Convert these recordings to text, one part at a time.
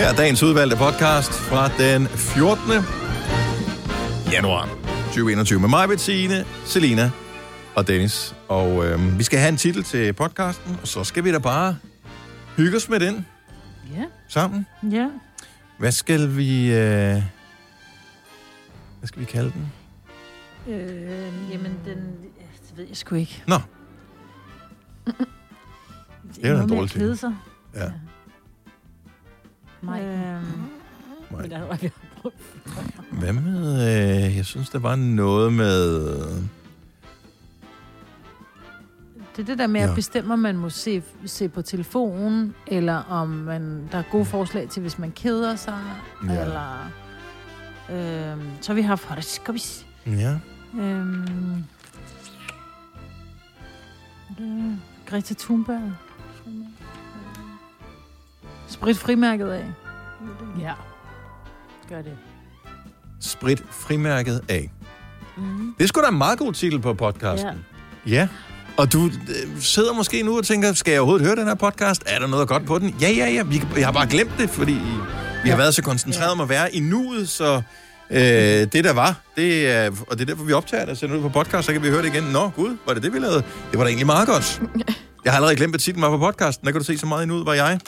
Her er dagens udvalgte podcast fra den 14. januar 2021 med mig, Bettine, Selina og Dennis. Og øh, vi skal have en titel til podcasten, og så skal vi da bare hygge os med den Ja. sammen. Ja. Hvad skal vi... Øh... Hvad skal vi kalde den? Øh, jamen, den... Det ved jeg sgu ikke. Nå. Det er da en dårlig kede sig. Ja. Nej. Øhm, vi Hvad med... Øh... Jeg synes, der var noget med... Det er det der med Ja. at bestemme, om man må se, se på telefonen, eller om man, der er gode forslag til, hvis man keder sig, Ja. eller... Øhm, så har vi haft horoskops. Ja. Øhm, det, Greta Thunberg. Sprit frimærket af. Ja. Gør det. Sprit frimærket af. Mm. Det er sgu da en meget god titel på podcasten. Ja. Ja. Og du øh, sidder måske nu og tænker, skal jeg overhovedet høre den her podcast? Er der noget godt på den? Ja, ja, ja. Vi, jeg har bare glemt det, fordi vi har været så koncentreret Ja. om at være i nuet, så øh, det der var, det er, og det er derfor, vi optager det og sender det ud på podcast, så kan vi høre det igen. Nå, gud, var det det, vi lavede? Det var da egentlig meget godt. Jeg har allerede glemt, hvad titlen var på podcasten. Der kan du se så meget i nuet, var jeg.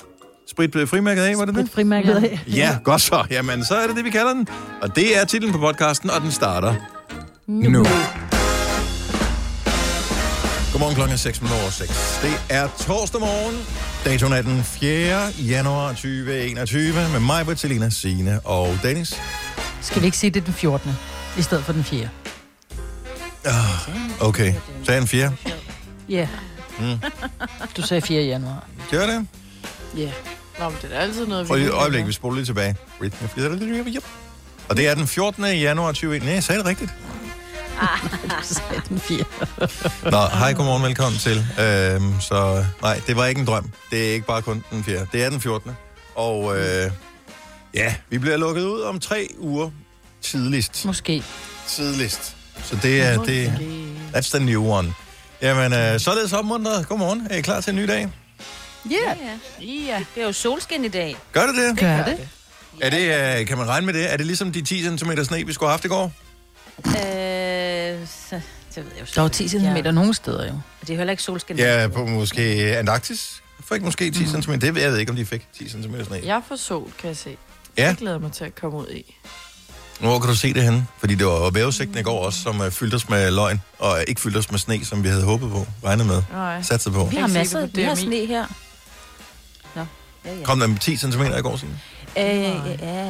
Sprit øh, frimærket af, var det det? Frimærket af. Ja, godt så. Jamen, så er det det, vi kalder den. Og det er titlen på podcasten, og den starter nu. Godmorgen klokken er 6 minutter over 6. Det er torsdag morgen. Datoen er den 4. januar 2021 med mig, Bertilina, Signe og Dennis. Skal vi ikke sige, det er den 14. i stedet for den 4. Okay, så er den 4. Ja. Mm. Du sagde 4. januar. Gør det? Ja. Nå, men det er altid noget, Prøv lige et øjeblik, vi spoler lige tilbage. Og det er den 14. januar 2021. Nej, jeg sagde det rigtigt. 4. Nå, hej, godmorgen, velkommen til. Øhm, så nej, det var ikke en drøm. Det er ikke bare kun den 4. Det er den 14. Og øh, ja, vi bliver lukket ud om tre uger tidligst. Måske. Tidligst. Så det er, det, that's the new one. Jamen, øh, således opmuntret. Godmorgen. Er I klar til en ny dag? Ja. Ja, ja. Det er jo solskin i dag. Gør det det? Gør det. Er det, øh, kan man regne med det? Er det ligesom de 10 cm sne, vi skulle have haft i går? Øh, så, det ved jeg jo Der var 10 cm Ja. nogle steder jo. Det er heller ikke solskin. Ja, på måske Antarktis. Fik måske 10 Mhm. cm. Det ved jeg ved ikke, om de fik 10 cm sne. Jeg får sol, kan jeg se. Ja. Jeg glæder mig til at komme ud i. Hvor kan du se det henne? Fordi det var vævesigten i går også, som uh, fyldte os med løgn, og ikke fyldte os med sne, som vi havde håbet på, regnet med, Nej. satset på. Vi har Ikke se masser, det vi har DMI. sne her. Ja, ja. Kom der med 10 cm i går, Signe? Øh, ja, ja.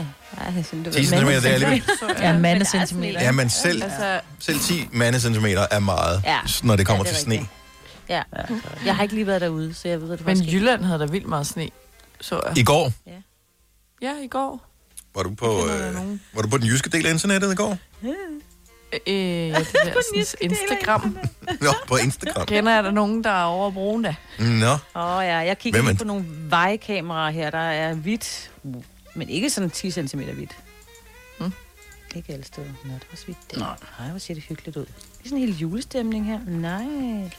ja sådan, du 10 cm, det er alligevel. Ja, Men mandecentimeter. altså, Ja, men selv, Altså, selv 10 mandecentimeter er meget, Ja, når det kommer ja, det til sne. rigtigt. Ja. Jeg har ikke lige været derude, så jeg ved, det men faktisk Jylland havde der vildt meget sne, så jeg. I går Ja, i går. var du på, øh, var du på den jyske del af internettet i går? Øh, ja, det der sådan, Instagram. Nå, på Instagram. Kender jeg der nogen, der er over da? Nå, Åh oh, ja, jeg kigger er lige på nogle vejkameraer her, der er hvidt, men ikke sådan 10 cm hvidt. Hmm. Ikke alle steder. Nå, det var så vidt der. Nej, hvor ser det hyggeligt ud. Det er sådan en hel julestemning her. Nej.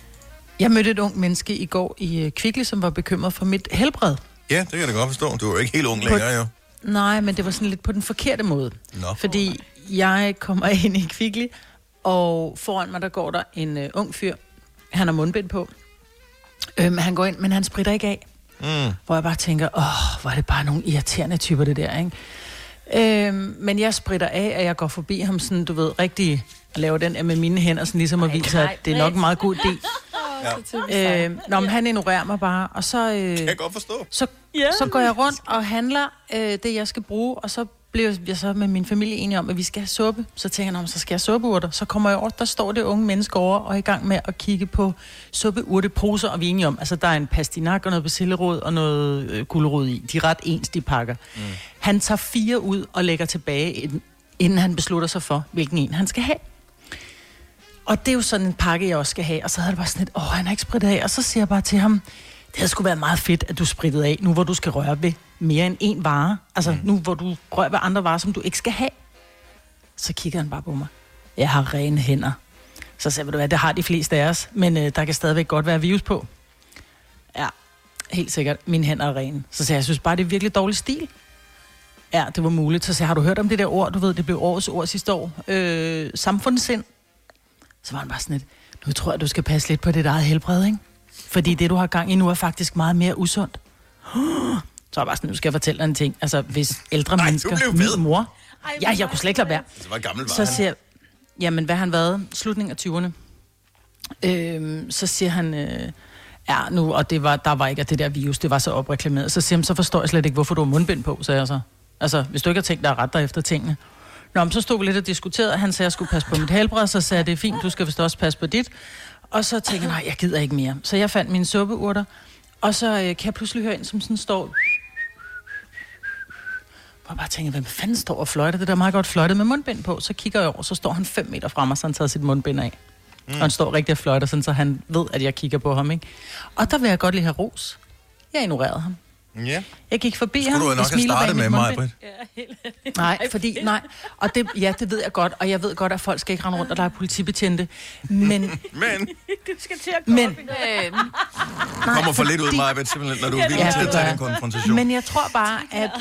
Jeg mødte et ung menneske i går i øh, Kvickly, som var bekymret for mit helbred. ja, det kan jeg da godt forstå. Du er jo ikke helt ung længere, jo. Nej, men det var sådan lidt på den forkerte måde. Nå, Fordi jeg kommer ind i Kvickly, og foran mig, der går der en uh, ung fyr. Han har mundbind på. Øhm, han går ind, men han spritter ikke af. mm. Hvor jeg bare tænker, åh, hvor er det bare nogle irriterende typer, det der, ikke? Øhm, men jeg spritter af, og jeg går forbi ham sådan, du ved, rigtig laver den der med mine hænder, sådan ligesom at vise, at det er nok en meget god idé. Ja. Øhm, nå, men han ignorerer mig bare, og så, øh, kan jeg godt forstå. så, så går jeg rundt og handler øh, det, jeg skal bruge, og så bliver jeg så med min familie enige om, at vi skal have suppe. Så tænker jeg, "Nå, men så skal jeg have suppeurter. Så kommer jeg over, der står det unge menneske over og er i gang med at kigge på suppeurteposer, og vi er enige om, altså der er en pastinak og noget basilerod og noget øh, gulerod i. De er ret ens, de pakker. Mm. Han tager fire ud og lægger tilbage, inden- han beslutter sig for, hvilken en han skal have. Og det er jo sådan en pakke, jeg også skal have. Og så havde det bare sådan lidt, åh, han har ikke spritet af. Og så siger jeg bare til ham, det havde sgu været meget fedt, at du sprittede af, nu hvor du skal røre ved mere end én vare. Altså mm. nu hvor du rører ved andre varer, som du ikke skal have. Så kigger han bare på mig. Jeg har rene hænder. Så sagde jeg, "Ved du hvad, det har de fleste af os, men øh, der kan stadigvæk godt være virus på. Ja, helt sikkert. Mine hænder er rene. Så sagde jeg, jeg synes bare, det er virkelig dårlig stil. Ja, det var muligt. Så sagde jeg, har du hørt om det der ord? Du ved, det blev årets ord sidste år. Øh, samfundssind. Så var han bare sådan lidt, nu tror jeg, du skal passe lidt på dit eget helbred, ikke? Fordi det, du har gang i nu, er faktisk meget mere usundt. Så var jeg bare sådan, nu skal jeg fortælle dig en ting. Altså, hvis ældre Nej, mennesker, ved. min mor... Ja, jeg kunne slet ikke lade være. Altså, hvor gammel var Så han? siger jamen hvad har han været? Slutningen af 20'erne. Øhm, så siger han, øh, ja nu, og det var, der var ikke at det der virus, det var så opreklameret. Så siger han, så forstår jeg slet ikke, hvorfor du har mundbind på, sagde jeg så. Altså, hvis du ikke har tænkt dig at rette dig efter tingene. Nå, men så stod vi lidt og diskuterede, han sagde, at jeg skulle passe på mit helbred, så sagde jeg, det er fint, du skal vist også passe på dit. Og så tænkte jeg, nej, jeg gider ikke mere. Så jeg fandt mine suppeurter, og så øh, kan jeg pludselig høre en, som sådan står... Og bare tænker, hvem fanden står og fløjter? Det der er meget godt fløjtet med mundbind på. Så kigger jeg over, så står han 5 meter fra mig, så han taget sit mundbind af. Mm. Og han står rigtig og fløjter, sådan, så han ved, at jeg kigger på ham. Ikke? Og der vil jeg godt lige have ros. Jeg ignorerede ham. Ja. Jeg gik forbi ham. Skulle du nok have startet med mig. Britt? Nej, fordi, nej. Og det, ja, det ved jeg godt, og jeg ved godt, at folk skal ikke rende rundt, og der er politibetjente. Men, Men men, Øh, kommer for lidt ud, Maja, simpelthen, når du er villig Ja, til det at tage en konfrontation. men jeg tror bare, at...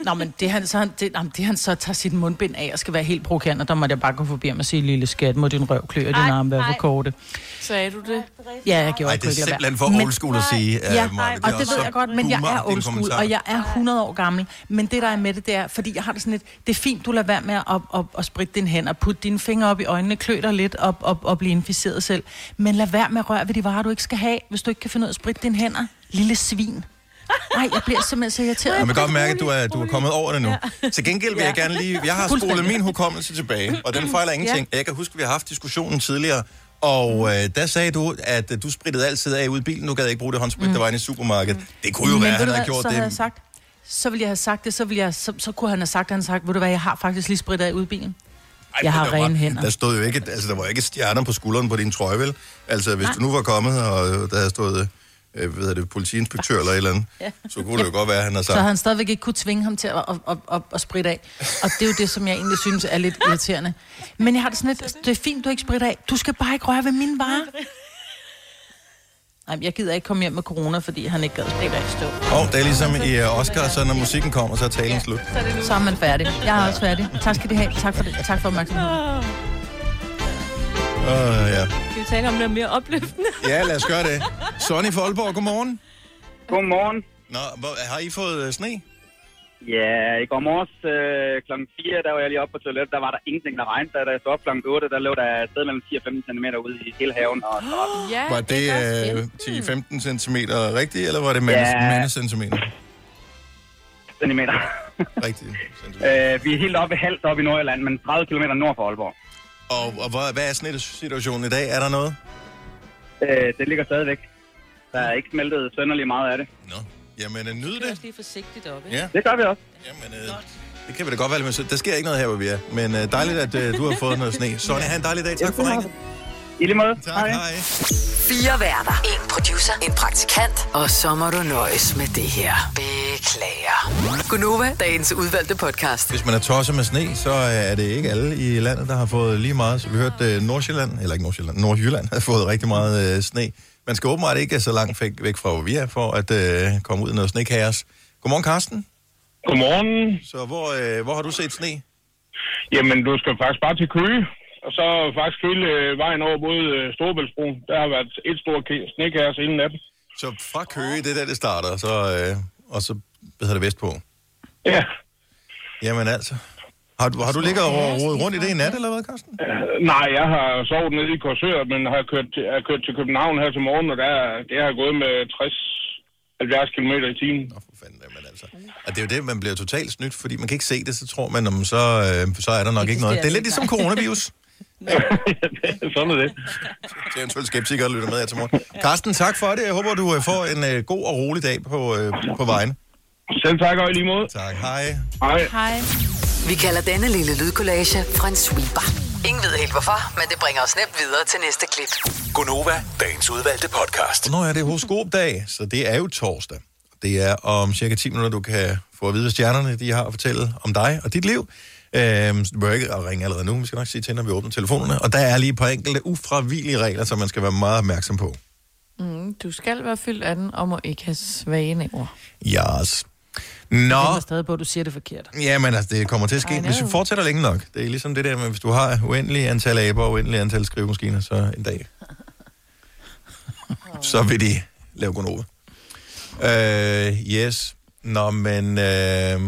Nå, men det han, så, han, det, jamen, det han så tager sit mundbind af og skal være helt provokerende, der måtte jeg bare gå forbi ham og sige, lille skat, må din røv klø og din arm være for korte. Sagde du det? Ja, jeg gjorde Ej, det er simpelthen for Men- old school at sige, Ja, uh, Maja. og det ved jeg godt, men jeg er old school, og jeg er 100 år gammel. Men det, der er med det, det er, fordi jeg har det sådan lidt, det er fint, du lader være med at, at, at, at spritte dine hænder, putte dine fingre op i øjnene, klø dig lidt og, og, og blive inficeret selv. Men lad være med at røre ved de varer, du ikke skal have, hvis du ikke kan finde ud af at spritte dine hænder. Lille svin. Nej, jeg bliver simpelthen så irriteret. Jeg kan godt mærke, at du er, du er kommet over det nu. Til gengæld vil jeg gerne lige... Jeg har spolet min hukommelse tilbage, og den fejler ingenting. Jeg kan huske, at vi har haft diskussionen tidligere, og øh, der sagde du, at øh, du sprittede altid af ude i bilen. Nu gad jeg ikke bruge det håndsprit, der var inde i supermarkedet. Det kunne jo Men være, ved han du havde hvad, gjort så det. havde jeg sagt, så ville jeg have sagt det, så, ville jeg, så, så kunne han have sagt, han sagt, ved du hvad, jeg har faktisk lige spritet af ude i bilen. Ej, Jeg har var- rene hænder. Der stod jo ikke, altså der var ikke stjerner på skulderen på din trøje, vel? Altså, hvis du nu var kommet, og der havde stået, øh, hvad hedder det, politiinspektør eller et eller andet, så kunne det jo godt være, at han Så sagt, havde han stadigvæk ikke kunne tvinge ham til at, at, at, at, at spritte af. Og det er jo det, som jeg egentlig synes er lidt irriterende. Men jeg har det sådan lidt, det er fint, du ikke spritter af. Du skal bare ikke røre ved mine varer. Nej, jeg gider ikke komme hjem med corona, fordi han ikke gad spritte af. Stå. oh, det er ligesom i uh, Oscar, så når musikken kommer, så er talen slut. Så er man færdig. Jeg er også færdig. Tak skal I have. Tak for det. Tak for opmærksomheden. Åh, uh, ja. Skal vi tale om noget mere opløftende? Ja, lad os gøre det. Sonny fra Aalborg, godmorgen. Godmorgen. Nå, hvor, har I fået uh, sne? Ja, i går morges øh, kl. 4, der var jeg lige oppe på toilettet, der var der ingenting, der regnede. Da jeg stod op kl. 8, der lå der et sted mellem 10 og 15 cm ude i hele haven. Og så Ja, Var det er uh, 10-15 cm rigtigt, eller var det mandes, Ja. mandescentimeter? centimeter. Rigtigt. centimeter. øh, vi er helt oppe i Hals oppe i Nordjylland, men 30 km nord for Aalborg. Og, og hvad, hvad er snitsituationen i dag? Er der noget? Øh, det ligger stadigvæk. Der er ikke smeltet sønderlig meget af det. Nå, jamen uh, nyd Det er det. lige forsigtigt op, ikke? Ja, Det gør vi også. jamen uh, det kan vi da godt være, men der sker ikke noget her, hvor vi er. Men uh, dejligt, at uh, du har fået noget sne. Sonny, have en dejlig dag. Tak for ringet. I lige måde. Tak, hej. Fire værter. En producer. En praktikant. Og så må du nøjes med det her. Beklager. Gunova, dagens udvalgte podcast. Hvis man er tosset med sne, så er det ikke alle i landet, der har fået lige meget. Så vi hørte uh, Nordsjælland, eller ikke Nordsjælland, Nordjylland har fået rigtig meget uh, sne. Man skal åbenbart ikke så langt væk, væk fra, hvor vi er, for at uh, komme ud i noget snekaos. Godmorgen, Karsten. Godmorgen. Så hvor, uh, hvor har du set sne? Jamen, du skal faktisk bare til Køge, og så faktisk hele øh, vejen over mod øh, Storebæltsbroen. Der har været et stort snekærs inden natten. Så fra Køge, det er der, det starter, så, øh, og så hvad hedder det vestpå. Ja. Jamen altså. Har du, har du ligget og rodet rundt i det i nat, eller hvad, Karsten? Øh, nej, jeg har sovet nede i Korsør, men har kørt, til- er kørt til København her til morgen, og der, er- det har gået med 60-70 km i timen. Nå, for fanden, men altså. Og det er jo det, man bliver totalt snydt, fordi man kan ikke se det, så tror man, om så, øh, så er der nok ikke noget. Det er lidt ligesom coronavirus. Sådan er det. Til eventuelt skeptikere, der lytter med her til morgen. Karsten, tak for det. Jeg håber, du øh, får en øh, god og rolig dag på, øh, på vejen. Selv tak og i lige måde. Tak, hej. Hej. Hej. Vi kalder denne lille lydkollage en sweeper. Ingen ved helt hvorfor, men det bringer os nemt videre til næste klip. Gunova, dagens udvalgte podcast. Nå er det horoskopdag, så det er jo torsdag. Det er om cirka 10 minutter, du kan få at vide, hvad stjernerne de har at fortælle om dig og dit liv. Øhm, så du behøver ikke at ringe allerede nu. Vi skal nok sige til, når vi åbner telefonerne. Og der er lige et par enkelte ufravigelige regler, som man skal være meget opmærksom på. Mm, du skal være fyldt af den, og må ikke have svage næver. Yes. Nå, Jeg stadig på, at du siger det forkert. jamen altså, det kommer til at ske, hvis vi fortsætter længe nok. Det er ligesom det der med, hvis du har uendelig antal aber og uendelig antal skrivemaskiner, så en dag, så vil de lave gonova. Øh, yes. Nå, men øh,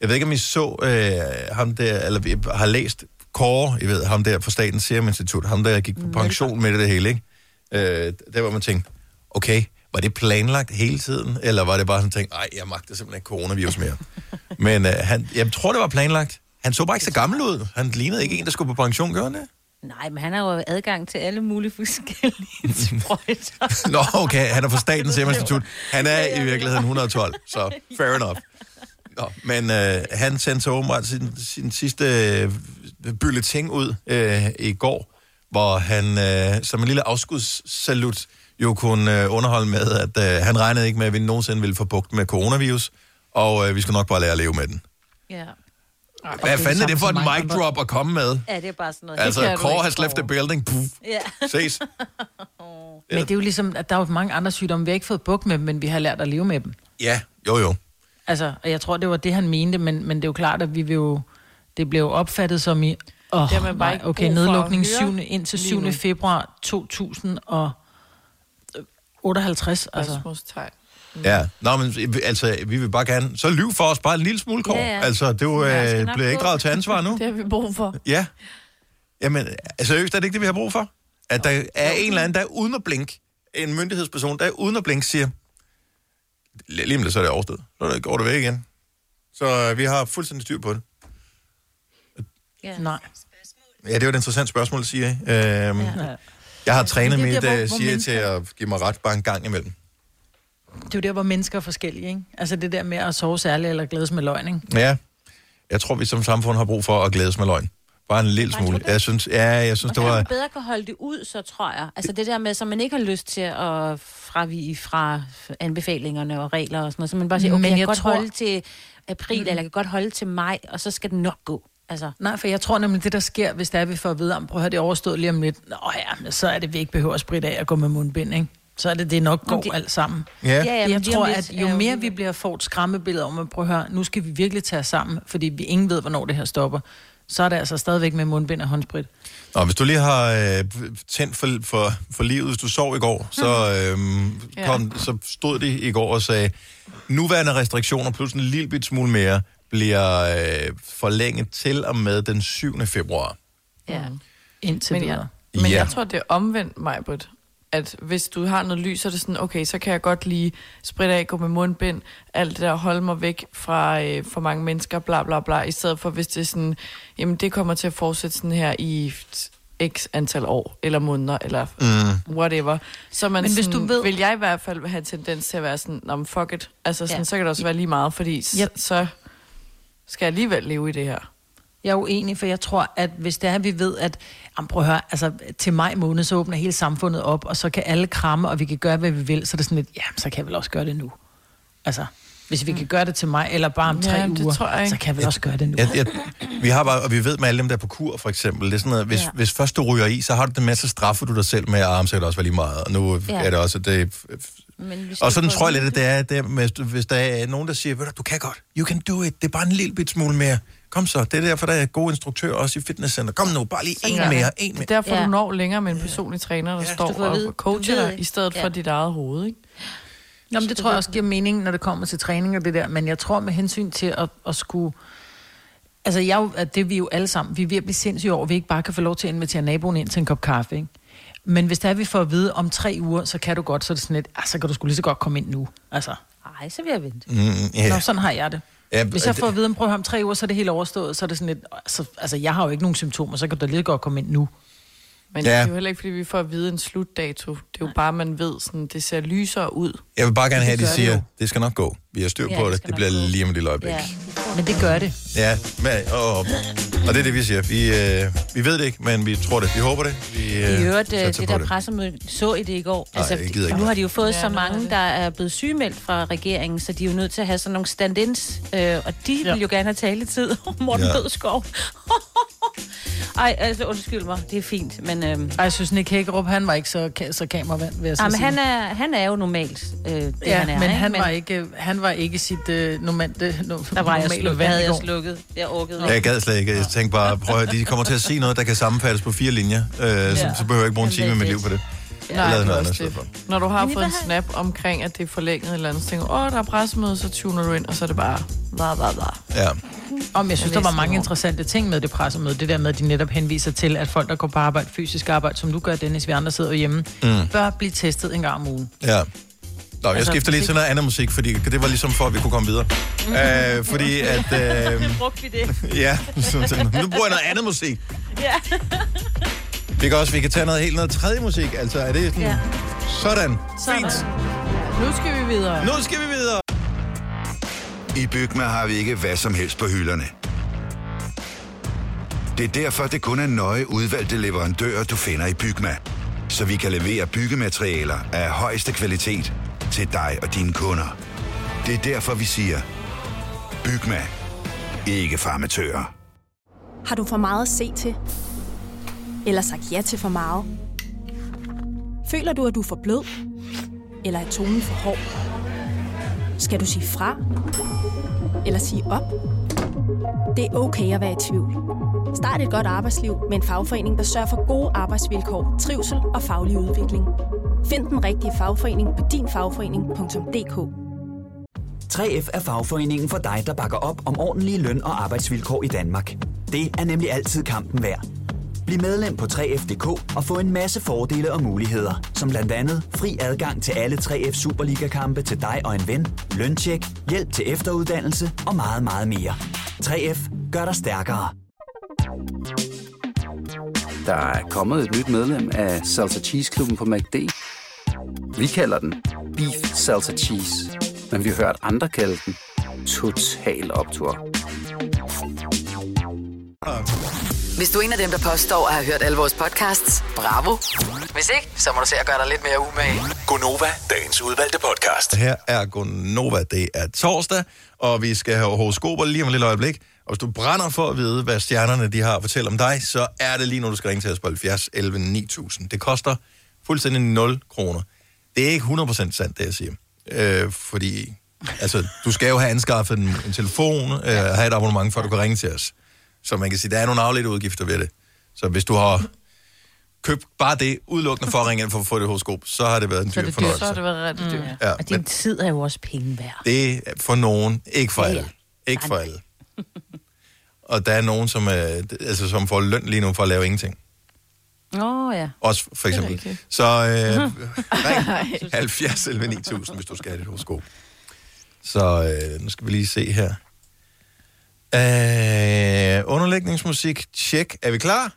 jeg ved ikke, om I så øh, ham der, eller vi har læst Kåre, I ved, ham der fra Statens Serum Institut, ham der gik på pension med det hele, ikke? Øh, der var man tænkte, okay, var det planlagt hele tiden, eller var det bare sådan tænkt, nej, jeg magter simpelthen ikke coronavirus mere. Men øh, han, jeg tror, det var planlagt. Han så bare ikke så gammel ud. Han lignede ikke en, der skulle på pension, gør han det? Nej, men han har jo adgang til alle mulige forskellige sprøjter. Nå, okay, han er fra Statens Serum Institut. Han er i virkeligheden 112, så fair enough. Nå, men øh, han sendte så åbenbart sin, sin sidste øh, bulletin ud øh, i går, hvor han øh, som en lille afskudssalut jo kunne øh, underholde med, at øh, han regnede ikke med, at vi nogensinde ville få bugt med coronavirus, og øh, vi skulle nok bare lære at leve med den. ja. Hvad fanden er det for et mic drop at komme med? ja, det er bare sådan noget. Altså, ikke, has left the building. Puff. Ja. Ses. Men det er jo ligesom, at der er jo mange andre sygdomme, vi har ikke fået bukt med, men vi har lært at leve med dem. Ja, jo jo. Altså, og jeg tror, det var det, han mente, men, men det er jo klart, at vi vil jo, det blev jo opfattet som i, åh, Det man bare nej, okay, nedlukning høre 7. indtil lige 7. nu. februar 2058, altså. Spørgsmålstegn. Ja, Nå, men vi- altså, vi vil bare gerne... Så lyv for os bare en lille smule, Kåre. Ja, ja. Altså, det er jo, Ja, øh, bliver ikke draget til ansvar nu. Det har vi brug for. Ja. Jamen, altså, seriøst, er det ikke det, vi har brug for? At der er en eller anden, der er uden at blinke, en myndighedsperson, der er uden at blinke, siger, lige om det, så er det overstået. Så det- går det væk igen. Så øh, vi har fuldstændig styr på det. Nej. Ja, det er jo et interessant spørgsmål, siger jeg. Øhm, Ja. Jeg har trænet det mit, der, hvor- øh, siger jeg, til at give mig ret bare en gang imellem. Det er jo der, hvor mennesker er forskellige, ikke? Altså det der med at sove særligt eller glædes med løgn, ikke? Ja, jeg tror, vi som samfund har brug for at glædes med løgn. Bare en lille smule. tror? Jeg synes, ja, jeg synes, Og det var... man bedre kan holde det ud, så tror jeg. Altså det der med, så man ikke har lyst til at fravige fra anbefalingerne og regler og sådan noget. Så man bare siger, okay, Men jeg kan jeg godt tror- holde til april, eller jeg kan godt holde til maj, og så skal det nok gå. Altså, Nej, for jeg tror nemlig, det der sker, hvis der er, vi får at vide, om, prøv at høre, det er overstået lige om lidt. Nå ja, men så er det, vi ikke behøver at spritte af at gå med mundbind, ikke? Så er det, det nok går det- det... alt sammen. Ja, ja, Ja, jeg tror, lidt at jo mere vi bliver fået et skræmmebillede om, at prøv at høre, nu skal vi virkelig tage os sammen, fordi vi ingen ved, hvornår det her stopper, så er det altså stadigvæk med mundbind og håndsprit. Nå, hvis du lige har øh, tændt for, for, for livet, hvis du sov i går, så, øh, Ja. kom, så stod de i går og sagde, nuværende restriktioner plus en lille bit smule mere bliver øh, forlænget til og med den 7. februar. ja. Indtil Men, videre. ja. Men Ja. jeg tror, det er omvendt, Majbrit. At hvis du har noget lys, så er det sådan, okay, så kan jeg godt lige spritte af, gå med mundbind, alt det der, holde mig væk fra øh, for mange mennesker, bla bla bla, i stedet for hvis det er sådan, jamen det kommer til at fortsætte sådan her i x antal år, eller måneder, eller Mm. whatever. Så man Men hvis sådan, du ved- vil jeg i hvert fald have tendens til at være sådan, men fuck it. Altså sådan, Ja. så kan det også være lige meget, fordi yep. så skal jeg alligevel leve i det her. Jeg er uenig, for jeg tror, at hvis det er, at vi ved, at jamen, prøv at høre, altså, til maj måned, så åbner hele samfundet op, og så kan alle kramme, og vi kan gøre, hvad vi vil, så er det sådan lidt, jamen, så kan jeg vel også gøre det nu. Altså, hvis vi kan gøre det til maj, eller bare om tre Ja, det uger, tror jeg ikke. så kan vel også gøre det nu. Jeg, jeg, vi har bare, og vi ved med alle dem, der er på kur, for eksempel, det er sådan noget, hvis, ja. Ja. hvis først du ryger i, så har du det med, så straffer du dig selv med, at så kan det også være lige meget, og nu ja. Ja. er det også, det, Men vi og sådan tror jeg lidt, at det er, det er med, hvis der er nogen, der siger, ved du, du kan godt, you can do it, det er bare en lille bit smule mere. Kom så, det er derfor, der er gode instruktører også i fitnesscenter. Kom nu, bare lige en gør mere, en mere. Det er derfor, Ja. ja. du når længere med en personlig træner, der Ja. ja. står vide, og coacher dig, i stedet for Ja. dit eget hoved, ikke? Nå, men det tror jeg også giver mening, når det kommer til træning og det der, men jeg tror med hensyn til at, at skulle... Altså, jeg, er at det er vi jo alle sammen, vi er ved at blive sindssyge over, at vi ikke bare kan få lov til at invitere naboen ind til en kop kaffe, ikke? Men hvis der er, vi får at vide om tre uger, så kan du godt, så er det sådan lidt, ah, så kan du sgu lige så godt komme ind nu. Altså, Ej, så vil jeg vente. Mm, ja. ja. Nå, sådan har jeg det. Ja, Hvis jeg det- får at vide om, prøv at høre, om tre uger, så er det helt overstået, så er det sådan lidt, så, altså, jeg har jo ikke nogen symptomer, så kan du lige godt komme ind nu. Men Ja. det er jo heller ikke, fordi vi får at vide en slutdato. Det er jo bare, man ved, sådan, det ser lysere ud. Jeg vil bare gerne have, at de det siger, jo. det skal nok gå. Vi har styr Ja, på det det. Det bliver gå. lige om et lille øjeblik. Ja. Men det gør det. Ja, men, og, og det er det, vi siger. Vi, øh, vi ved det ikke, men vi tror det. Vi håber det. Vi, I øh, øvrigt, øh, det der pressemøde, så I det i går? Altså, jeg gider ikke. nu har de jo fået Ja, så mange, der er blevet sygemeldt fra regeringen, så de er jo nødt til at have sådan nogle stand-ins, øh, og de ja. vil jo gerne have taletid. Morten Ja. ja. Bødskov. Ej, altså, undskyld mig. Det er fint, men... Øhm, Ej, jeg synes, Nick Hækkerup, han var ikke så, ka- så kameravand, vil jeg så ej, men sige. han er, han er jo normalt, øh, det ja, han er. men ikke? han var ikke, han var ikke sit øh, normale, no, Der var jeg, slukket, vand havde jeg slukket. Jeg orkede Jeg gad slet ikke. Jeg tænkte bare, prøv at de kommer til at sige noget, der kan sammenfattes på fire linjer. Øh, så, så behøver jeg ikke bruge en Jamen, time af er mit liv på det. Nej, det er noget også andet det. Når du har fået en snap omkring, at det er forlænget et eller andet, så tænker åh, der er pressemøde, så tuner du ind, og så er det bare, bla, bla, bla. Ja. Om jeg synes, der var mange interessante ting med det pressemøde. Det der med, at de netop henviser til, at folk, der går på arbejde, fysisk arbejde, som du gør, Dennis, vi andre sidder hjemme, mm. bør blive testet en gang om ugen. Ja. Nå, jeg Altså, skifter lige til noget andet musik, fordi det var ligesom for, at vi kunne komme videre. øh, fordi at... Øh, Brugte vi det? ja, sådan, nu bruger jeg noget andet musik. Ja. Vi kan også vi kan tage noget helt noget tredje musik. Altså, er det sådan... Ja. Sådan. Fint. Nu skal vi videre. Nu skal vi videre. I Bygma har vi ikke hvad som helst på hylderne. Det er derfor, det kun er nøje udvalgte leverandører, du finder i Bygma. Så vi kan levere byggematerialer af højeste kvalitet til dig og dine kunder. Det er derfor, vi siger, Bygma. Ikke farmatører. Har du for meget at se til? Eller sagt ja til for meget? Føler du, at du er for blød? Eller er tonen for hård? Skal du sige fra? Eller sige op? Det er okay at være i tvivl. Start et godt arbejdsliv med en fagforening, der sørger for gode arbejdsvilkår, trivsel og faglig udvikling. Find den rigtige fagforening på dinfagforening.dk 3F er fagforeningen for dig, der bakker op om ordentlige løn- og arbejdsvilkår i Danmark. Det er nemlig altid kampen værd. Bliv medlem på 3F.dk og få en masse fordele og muligheder, som blandt andet fri adgang til alle 3F Superliga-kampe til dig og en ven, løntjek, hjælp til efteruddannelse og meget, meget mere. 3F gør dig stærkere. Der er kommet et nyt medlem af Salsa Cheese Klubben på MACD. Vi kalder den Beef Salsa Cheese, men vi har hørt andre kalde den Total Optor. Hvis du er en af dem, der påstår at have hørt alle vores podcasts, bravo. Hvis ikke, så må du se at gøre dig lidt mere umage. Gonova, dagens udvalgte podcast. Her er Gonova. Det er torsdag, og vi skal have horoskoper lige om et lille øjeblik. Og hvis du brænder for at vide, hvad stjernerne de har at fortælle om dig, så er det lige nu, du skal ringe til os på 70 11 9000. Det koster fuldstændig 0 kroner. Det er ikke 100% sandt, det jeg siger. Øh, fordi, altså, du skal jo have anskaffet en, en telefon, øh, have et abonnement, før du kan ringe til os. Så man kan sige, der er nogle afledte udgifter ved det. Så hvis du har købt bare det udelukkende for at ringe ind for at få det horoskop, så har det været en Så er dyr det dyrt. fornøjelse. Så har det været rigtig dyrt. Ja, Og din men tid er jo også penge værd. det er for nogen, ikke for Ja, alle. Ikke for alle. Og der er nogen, som, er, altså, som får løn lige nu for at lave ingenting. Åh, oh, ja. Også for eksempel. Så øh, ring 70 11 9000, hvis du skal have dit horoskop. Så øh, nu skal vi lige se her. Øh, underlægningsmusik, tjek. Er vi klar?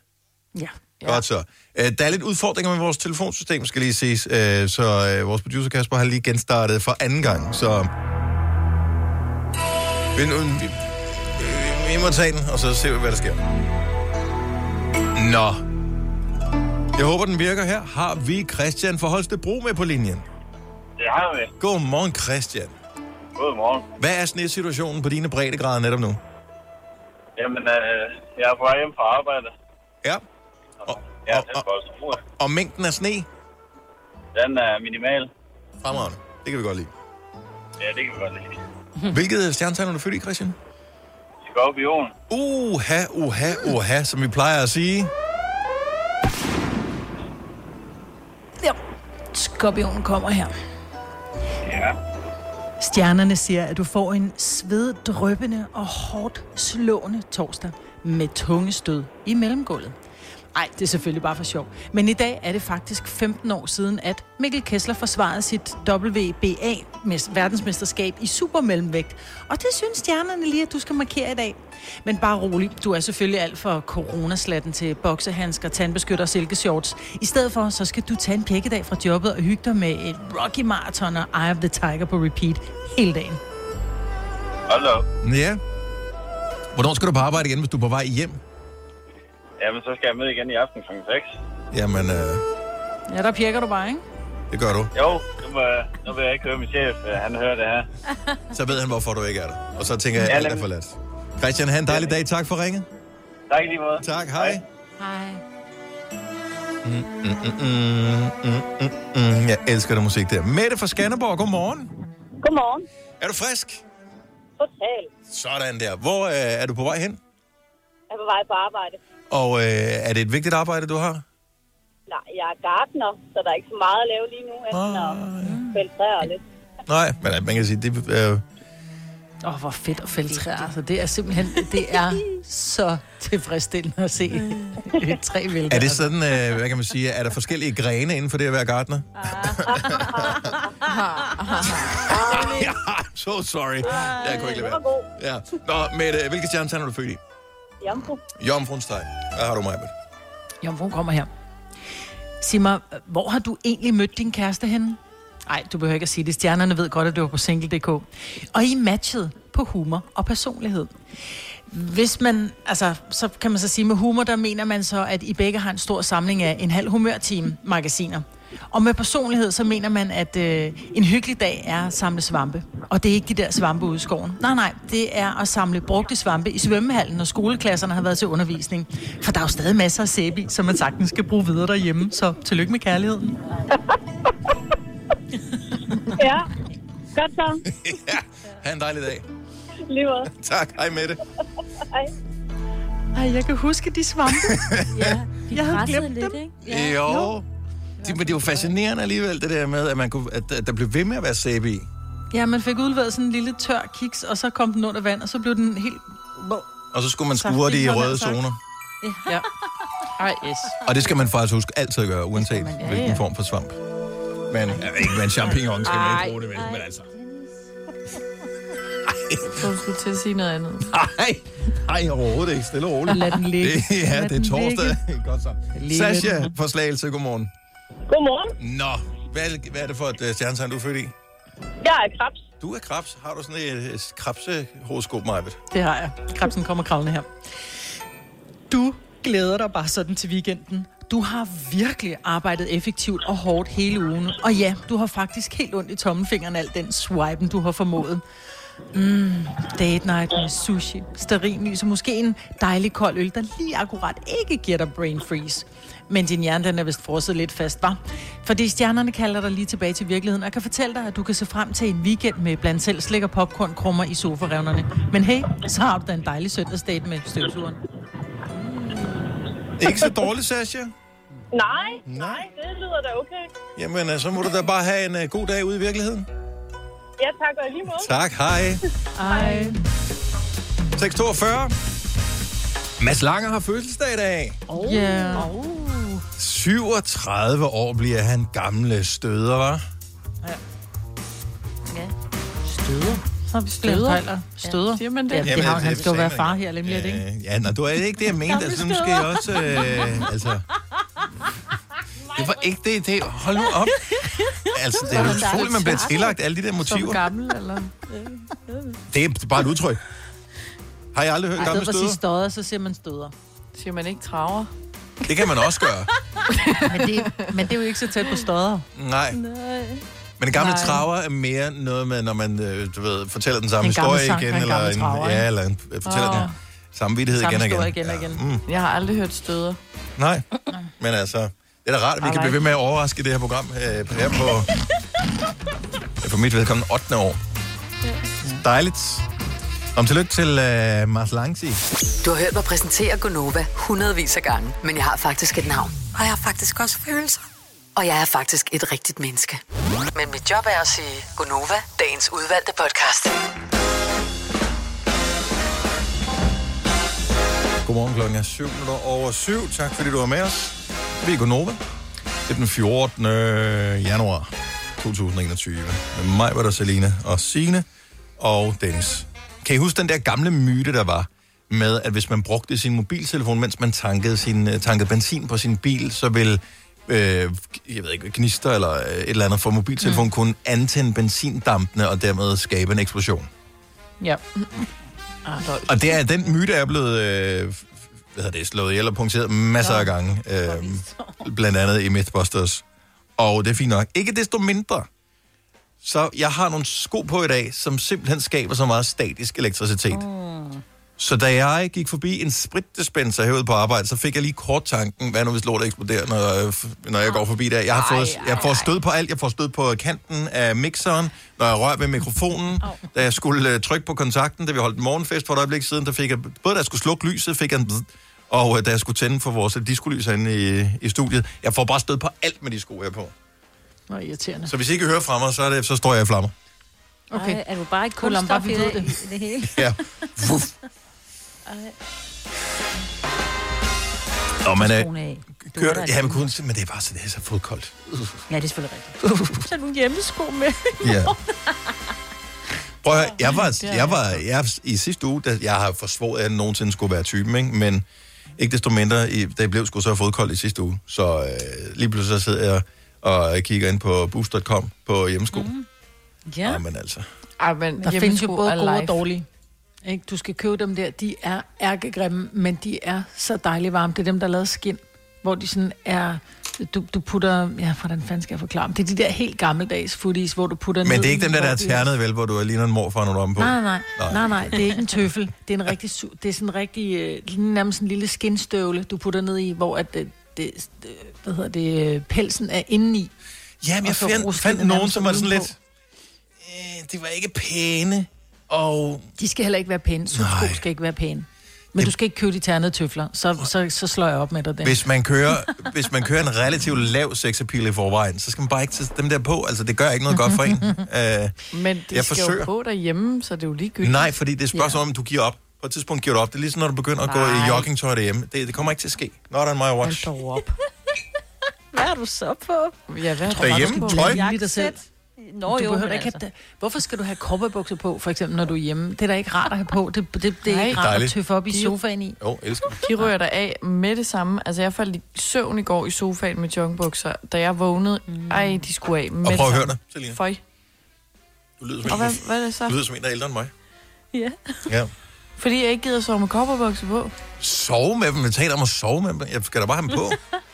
Ja. Ja. Godt så. Øh, der er lidt udfordringer med vores telefonsystem, skal lige ses. Øh, så øh, vores producer Kasper har lige genstartet for anden gang, så... Vi, vi, vi må tage den, og så se, hvad der sker. Nå. Jeg håber, den virker her. Har vi Christian fra Holstebro med på linjen? Det har vi. Godmorgen, Christian. Godmorgen. Hvad er snitsituationen på dine breddegrader netop nu? Jamen, øh, jeg er på vej hjem fra arbejde. Ja. Jeg er tæt på Holstebro. Og mængden af sne? Den er minimal. Fremragende. Det kan vi godt lide. Ja, det kan vi godt lide. Hvilket stjernetegn er du født i, Christian? Skorpion. Uha, uha, uha, som vi plejer at sige. Ja. Skorpionen kommer her. Ja. Stjernerne siger, at du får en sveddrøbende og hårdt slående torsdag med tunge stød i mellemgulvet. Ej, det er selvfølgelig bare for sjov. Men i dag er det faktisk 15 år siden, at Mikkel Kessler forsvarede sit WBA mes- verdensmesterskab i supermellemvægt. Og det synes stjernerne lige, at du skal markere i dag. Men bare rolig, du er selvfølgelig alt for coronaslatten til boksehandsker, tandbeskytter og silkeshorts. I stedet for, så skal du tage en pækkedag fra jobbet og hygge dig med et Rocky Marathon og Eye of the Tiger på repeat hele dagen. Op. Ja. Hvornår skal du på arbejde igen, hvis du er på vej hjem? Jamen, så skal jeg med igen i aften kl. 6. Jamen, øh, Ja, der pjekker du bare, ikke? det gør du. Jo, nu, må, nu vil jeg ikke høre min chef. øh, Han hører det her. Så ved han, hvorfor du ikke er der. Og så tænker jeg, at alt er forladt. Christian, have en dejlig dag. Tak for ringet. Tak i lige måde. Tak, hej. Hej. Mm, mm, mm, mm, mm, mm, mm. Jeg elsker den musik der. Mette fra Skanderborg, godmorgen. Godmorgen. Er du frisk? Total. Sådan der. Hvor øh, er du på vej hen? Jeg er på vej på arbejde. Og øh, er det et vigtigt arbejde, du har? Nej, jeg er gartner, så der er ikke så meget at lave lige nu, enten at fælde træer lidt. Nej, men øh, man kan sige, det øh, Åh, oh, hvor fedt at fælde træer. Altså, det er simpelthen, det er så tilfredsstillende at se et træ vælte. er det sådan, øh, hvad kan man sige, er der forskellige grene inden for det at være gartner? I'm so sorry. Jeg kunne ikke lade være. Ja. Nå, Mette, hvilke stjernetegn er du født i? Jomfru. Jomfruens tegn. Hvad har du, Maja? Jomfru kommer her. Sig mig, hvor har du egentlig mødt din kæreste henne? Nej, du behøver ikke at sige det. Stjernerne ved godt, at du var på single.dk. Og I matchet på humor og personlighed. Hvis man, altså, så kan man så sige, med humor, der mener man så, at I begge har en stor samling af en halv humørteam magasiner. Og med personlighed, så mener man, at øh, en hyggelig dag er at samle svampe. Og det er ikke de der svampe ude i skoven. Nej, nej, det er at samle brugte svampe i svømmehallen, når skoleklasserne har været til undervisning. For der er jo stadig masser af sæbe i, som man sagtens skal bruge videre derhjemme. Så tillykke med kærligheden. Ja, godt så. Ha' en dejlig dag. Lige. Tak. Hej, Mette. Hej. Ej, jeg kan huske de svampe. ja, jeg havde glemt lidt, dem. ikke? Jo. Det, men det er jo fascinerende alligevel, det der med, at, man kunne, at, at der blev ved med at være sæbe i. Ja, man fik udleveret sådan en lille tør kiks, og så kom den under vand, og så blev den helt... Og så skulle man skure det i Saftig, røde jeg sagt. zoner. Ja. Ej, yes. Og det skal man faktisk huske altid at gøre, uanset man, ja, hvilken ja. form for svamp. Men ja, ikke med en champignon skal man ikke bruge det, vel? Men altså... Så du skulle til at sige noget andet. Nej, nej, overhovedet ikke. Stille og roligt. Lad den ligge. Det, ja, Lad det er torsdag. Godt så. Sasha fra Slagelse, godmorgen. Godmorgen. Nå, hvad er, det, hvad er det for et uh, stjernetegn, du er født i? Jeg er krebs. Du er krebs. Har du sådan et, et krebsehoroskop, Majbet? Det har jeg. Krebsen kommer kravlende her. Du glæder dig bare sådan til weekenden. Du har virkelig arbejdet effektivt og hårdt hele ugen. Og ja, du har faktisk helt ondt i tommelfingeren al den swipen, du har formået. Mm, date night med sushi, stearinlys og måske en dejlig kold øl, der lige akkurat ikke giver dig brain freeze. Men din hjerne, den er vist frosset lidt fast, var. Fordi stjernerne kalder dig lige tilbage til virkeligheden, og jeg kan fortælle dig, at du kan se frem til en weekend med blandt selv slik og popcorn krummer i sofarevnerne. Men hey, så har du da en dejlig søndagsdate med støvsugeren. Ikke så dårligt, Sasha. Nej, nej, det lyder da okay. Jamen, øh, så må du da bare have en uh, god dag ude i virkeligheden. Ja, tak og i lige måde. Tak, hej. Ej. 642. Mads Langer har fødselsdag i dag. Oh. Yeah. 37 år bliver han gamle støder, var. Støder? Så har vi støder. Støder. Siger man det? Ja, det Jamen, har, det- han det skal jo være far her, nemlig lidt, ikke? Ja, nej, du er ikke det, jeg mente. Altså, nu skal jeg også... Øh, altså, det var ikke det. det hold nu op. Altså, det er jo utroligt, man bliver tillagt alle de der Som motiver. gammel, eller? Det er bare et udtryk. Har jeg aldrig hørt Ej, gamle at sige støder? støder, så siger man støder. Siger man ikke traver? Det kan man også gøre. Men det, men det er jo ikke så tæt på støder. Nej. Men en gamle Nej. traver er mere noget med, når man øh, du ved, fortæller den samme En gammel historie sang igen, en eller, en, traver, ja, eller en, øh, fortæller Åh. den samme vittighed Samme igen og igen. igen og igen. Mm. Jeg har aldrig hørt støder. Nej, men altså, det er da rart, at vi kan blive ved med at overraske i det her program øh, her på, for mit vedkommende 8. år. Dejligt. Om tillykke til øh, Mars Langsi. Du har hørt mig præsentere Gonova hundredvis af gange, men jeg har faktisk et navn. Og jeg har faktisk også følelser. Og jeg er faktisk et rigtigt menneske. Men mit job er at sige Gonova, dagens udvalgte podcast. Godmorgen klokken er 7 minutter over 7. Tak fordi du var med os. Vi er Gonova. Det er den 14. januar 2021. Med mig var der Selina og Sine og Dennis. Kan I huske den der gamle myte, der var med, at hvis man brugte sin mobiltelefon, mens man tankede, sin, øh, tankede benzin på sin bil, så ville øh, jeg ved ikke, gnister eller øh, et eller andet fra mobiltelefonen mm. kunne antænde benzindampene og dermed skabe en eksplosion. Ja. Og det er, den myte er blevet øh, hvad hedder det, slået ihjel og punkteret masser af gange. Øh, blandt andet i Mythbusters. Og det er fint nok. Ikke desto mindre. Så jeg har nogle sko på i dag, som simpelthen skaber så meget statisk elektricitet. Så da jeg gik forbi en spritdispenser herude på arbejde, så fik jeg lige kort tanken, hvad nu hvis lortet eksploderer, når, øh, når jeg går forbi der. Jeg, har fået, jeg får stød på alt. Jeg får stød på kanten af mixeren, når jeg rører ved mikrofonen. Da jeg skulle uh, trykke på kontakten, da vi holdt en morgenfest for et øjeblik siden, der fik jeg, både da jeg skulle slukke lyset, fik jeg en og uh, da jeg skulle tænde for vores diskolys herinde i, i studiet. Jeg får bare stød på alt med de sko, jeg på. Nå, irriterende. Så hvis I ikke hører fra mig, så, er det, så står jeg i flammer. Okay. Ej, er du bare bare kunststof vi i ved det, i det hele? Ja. Vuff. Og man er... der ja, men, kun, men det er bare så, det er så fodkoldt. Ja, det er selvfølgelig rigtigt. Så er nogle hjemmesko med. Ja. Prøv at høre, jeg var, jeg var jeg, i sidste uge, da jeg har forsvoret, at jeg nogensinde skulle være typen, ikke? men ikke desto mindre, i, det blev sgu så fodkoldt i sidste uge, så øh, lige pludselig så sidder jeg og kigger ind på boost.com på hjemmesko. Mm. Ja. Ja, men altså. Ej, men Der findes jo hjemmesko både er gode og live. dårlige. Ikke? Du skal købe dem der, de er ærkegrimme, men de er så dejligt varme. Det er dem, der er lavet skin, hvor de sådan er... Du, du putter... Ja, hvordan fanden skal jeg forklare dem? Det er de der helt gammeldags footies, hvor du putter Men det er ikke dem der, der er ternet, vel, hvor du er ligner en morfar, når du er på. Nej, nej, nej, nej, nej, det er ikke en tøffel. Det er en rigtig, det er sådan en rigtig, øh, nærmest en lille skinstøvle, du putter ned i, hvor at det, hvad hedder det, øh, pelsen er indeni. Jamen, jeg Og så fandt, fandt nogen, som var sådan lidt... Øh, de var ikke pæne, og... De skal heller ikke være pæne. Subsko Nej. skal ikke være pæne. Men du skal ikke købe de ternede tøfler, så, så, så slår jeg op med dig den. Hvis man kører, hvis man kører en relativt lav sexappeal i forvejen, så skal man bare ikke tage dem der på. Altså, det gør ikke noget godt for en. Uh, Men det Jeg skal forsøger. jo på derhjemme, så det er jo ligegyldigt. nej, fordi det er spørgsmål om, du giver op. På et tidspunkt giver du op. Det er ligesom, når du begynder at gå i Nej. joggingtøj derhjemme. Det, det kommer ikke til at ske. Not on my watch. Hold dog op. Hvad er du så på? Ja, hvad Derhjemme, tøj. Lige dig selv. Nå, du jo, behøver men ikke altså. have, Hvorfor skal du have cowboybukser på, for eksempel, når du er hjemme? Det er da ikke rart at have på. Det, det, det er Nej. ikke rart Dejligt. at tøffe op i sofaen i. Jo, elsker. De rører der af med det samme. Altså, jeg faldt i søvn i går i sofaen med joggingbukser. Da jeg vågnede, mm. ej, de skulle af med Og det prøv at høre dig, Selina. Føj. Du lyder som en, hvad, hvad er det så? du lyder som en, der er ældre end mig. Ja. Ja. Fordi jeg ikke gider sove med kopperbukser på. Sove med dem. Vi taler om at sove med dem. Jeg skal da bare have dem på.